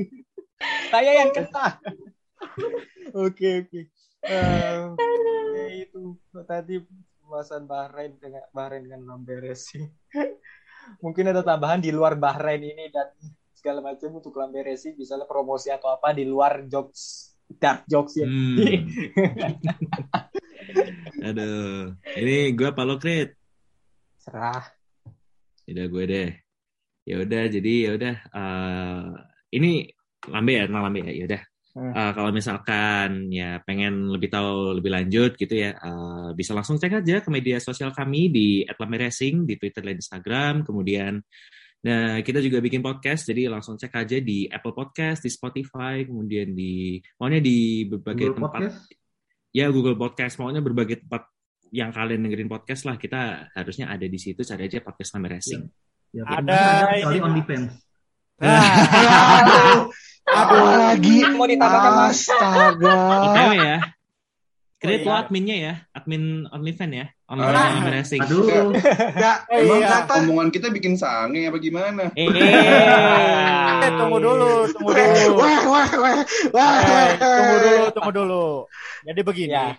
Saya yang kena. Oke, oke. Eh, oke, itu tadi pembahasan Bahrain dengan Bahrain dengan Lambe Racing. Mungkin ada tambahan di luar Bahrain ini dan segala macam untuk Lambe Racing, misalnya promosi atau apa di luar jokes dark jokes ya. Hmm. aduh ini gue Palo Krit Serah. udah gue deh ya udah jadi ya udah eh, ini lambe ya tentang lambe ya ya udah Hmm. Eh, kalau misalkan ya pengen lebih tahu lebih lanjut gitu ya eh, bisa langsung cek aja ke media sosial kami di @lambe_racing di Twitter dan Instagram kemudian nah kita juga bikin podcast jadi langsung cek aja di Apple Podcast di Spotify kemudian di pokoknya di berbagai Google tempat Podcast. ya Google Podcast pokoknya berbagai tempat yang kalian dengerin podcast lah kita harusnya ada di situ cari aja podcast Lambe Racing Ya, Ada ada Pak. OnlyFans. Aduh. Aduh lagi. Mau ditambahkan mas? Astaga. OTW ya. Create Oh, lo iya. adminnya ya, admin OnlyFans ya, Ah. OnlyFans Racing. Aduh, Ya, Oh, emang iya. kata omongan kita bikin sange apa gimana? Eh, Eh, tunggu dulu, tunggu dulu. wah, wah, wah, wah. Eh, tunggu dulu, tunggu dulu. Jadi begini, Ya.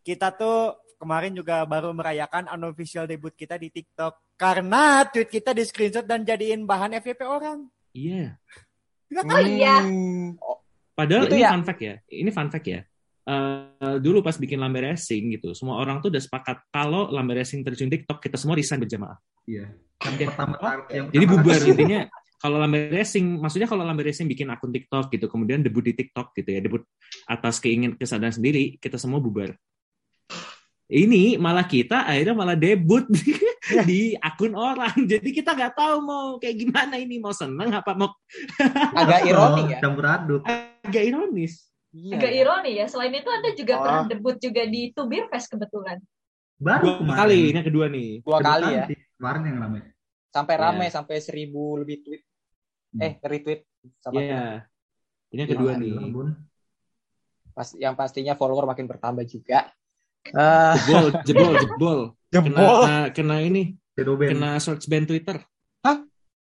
kita tuh kemarin juga baru merayakan unofficial debut kita di TikTok karena tweet kita di screenshot dan jadiin bahan FYP orang. Iya. Oh iya. Hmm. Padahal Itu ini ya. fun fact ya. Ini fun fact ya. Eh, dulu pas bikin Lambe Racing gitu, semua orang tuh udah sepakat kalau Lambe Racing terjun TikTok kita semua resign berjamaah. iya. Yang pertama yang Jadi bubar intinya. kalau Lambe Racing, maksudnya kalau Lambe Racing bikin akun TikTok gitu, kemudian debut di TikTok gitu ya, debut atas keingin kesadaran sendiri, kita semua bubar. Ini malah kita akhirnya malah debut di, di akun orang. Jadi kita nggak tahu mau kayak gimana ini, mau seneng apa mau Agak ironi ya. Campur aduk. agak ironis. Iya, Agak ya. ironi ya. Selain itu Anda juga Oh. pernah debut juga di Tubir Fest kebetulan. Baru Dua kemarin. kali, ini yang kedua nih. Dua Kedua kali ya. Kemarin yang rame. Sampai Iya. rame sampai seribu lebih tweet. Eh, retweet sama Iya. Ini yang kedua Iya, nih. Pas yang pastinya follower makin bertambah juga. Eh, Jebol, jebol, jebol. Kena, jebol. kena, kena ini, Shadow ban. kena search ban Twitter.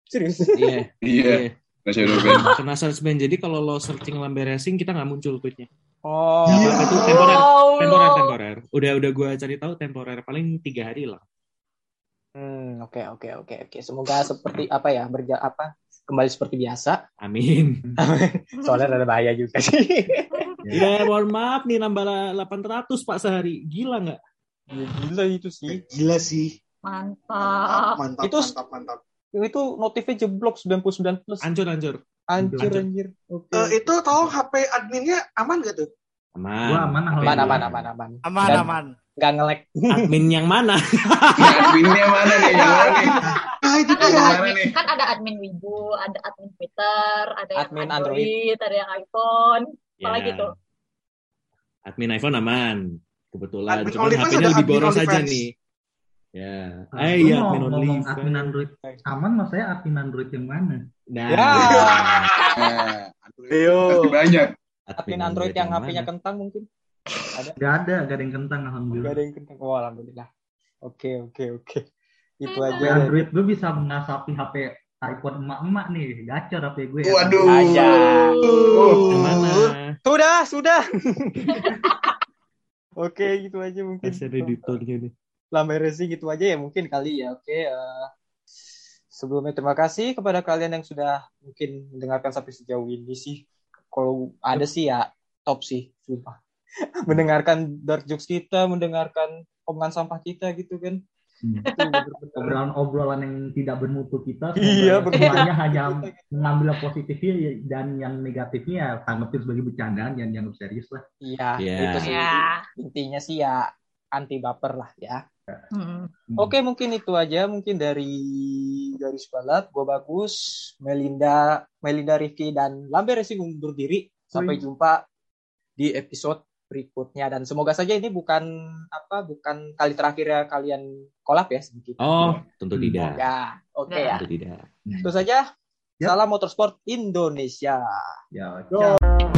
Serius. Iya, Iya, iya. nah shadow ban. Kena search ban. Jadi kalau lo searching Lambe Racing, kita nggak muncul tweetnya. Oh. Apa-apa, itu temporer. Wow. Temporer, temporer. Udah, udah gue cari tahu temporer. Paling tiga hari lah. Hmm, oke oke oke oke. Semoga seperti apa ya berja apa kembali seperti biasa. Amin. Soalnya ada bahaya juga sih. Ya, mohon maaf nih nambah 800 pak sehari. Gila nggak? Ya, gila itu sih. Gila sih. Mantap. Mantap, Itu- mantap, mantap. Itu notifnya jeblok 99 plus. Ancur, ancur. Anjir anjir. Oke. Eh, itu tolong HP adminnya aman gak tuh? Aman. Gua aman, Aman aman aman aman. Aman, Dan- aman. Nggak ngelek. Admin yang mana? Adminnya mana nih? Yang mana nih? Nah, itu Kan ada admin, nih? kan ada admin Wibu, ada admin Twitter, ada yang Admin Android, ada yang iPhone. Apalagi Ya. tuh? Admin iPhone aman. Kebetulan. Admin Cuman OnlyFans HP-nya ada lebih admin boros aja OnlyFans. nih. Ya. Nah, Eh, lu iya, mau admin OnlyFans. admin Android aman, maksudnya admin Android yang mana? Nah, Ya. Nah, Ayo. banyak. Admin Android yang HP-nya kentang mungkin. Gak ada, gak ada yang kentang Gak alhamdulillah. ada yang kentang. Oh, alhamdulillah. Oke oke oke. Itu aja. Android gue bisa mengasapi HP iPhone emak-emak nih, gacor HP gue. ya. Waduh. Aja. Mana? Sudah sudah. Oke gitu aja mungkin. Ada editornya nih. Lambe Racing gitu aja ya mungkin kali ya. Oke. eh, sebelumnya terima kasih kepada kalian yang sudah mungkin mendengarkan sampai sejauh ini sih. Kalau ada sih ya top sih, sumpah. mendengarkan dark jokes kita, mendengarkan omongan sampah kita gitu kan. Hmm. Itu bener-bener- Obrolan-obrolan yang tidak bermutu kita, Iya, semuanya hanya mengambil yang positifnya dan yang negatifnya ya tanggapin sebagai bercandaan, jangan dianggap serius lah. Iya, Iya. itu sih. Ya. Intinya sih ya anti baper lah ya. Hmm. Hmm. Oke, mungkin itu aja mungkin dari garis balap. Gue bagus, Melinda, Melinda Rifki dan Lambe Racing undur diri. Sampai jumpa di episode berikutnya dan semoga saja ini bukan apa bukan kali terakhir ya kalian kolab ya sedikit. Oh, tentu Hmm. tidak. Ya, oke ya. Tentu tidak. Itu saja. Ya. Salam motorsport Indonesia. Ya, Yo. ciao.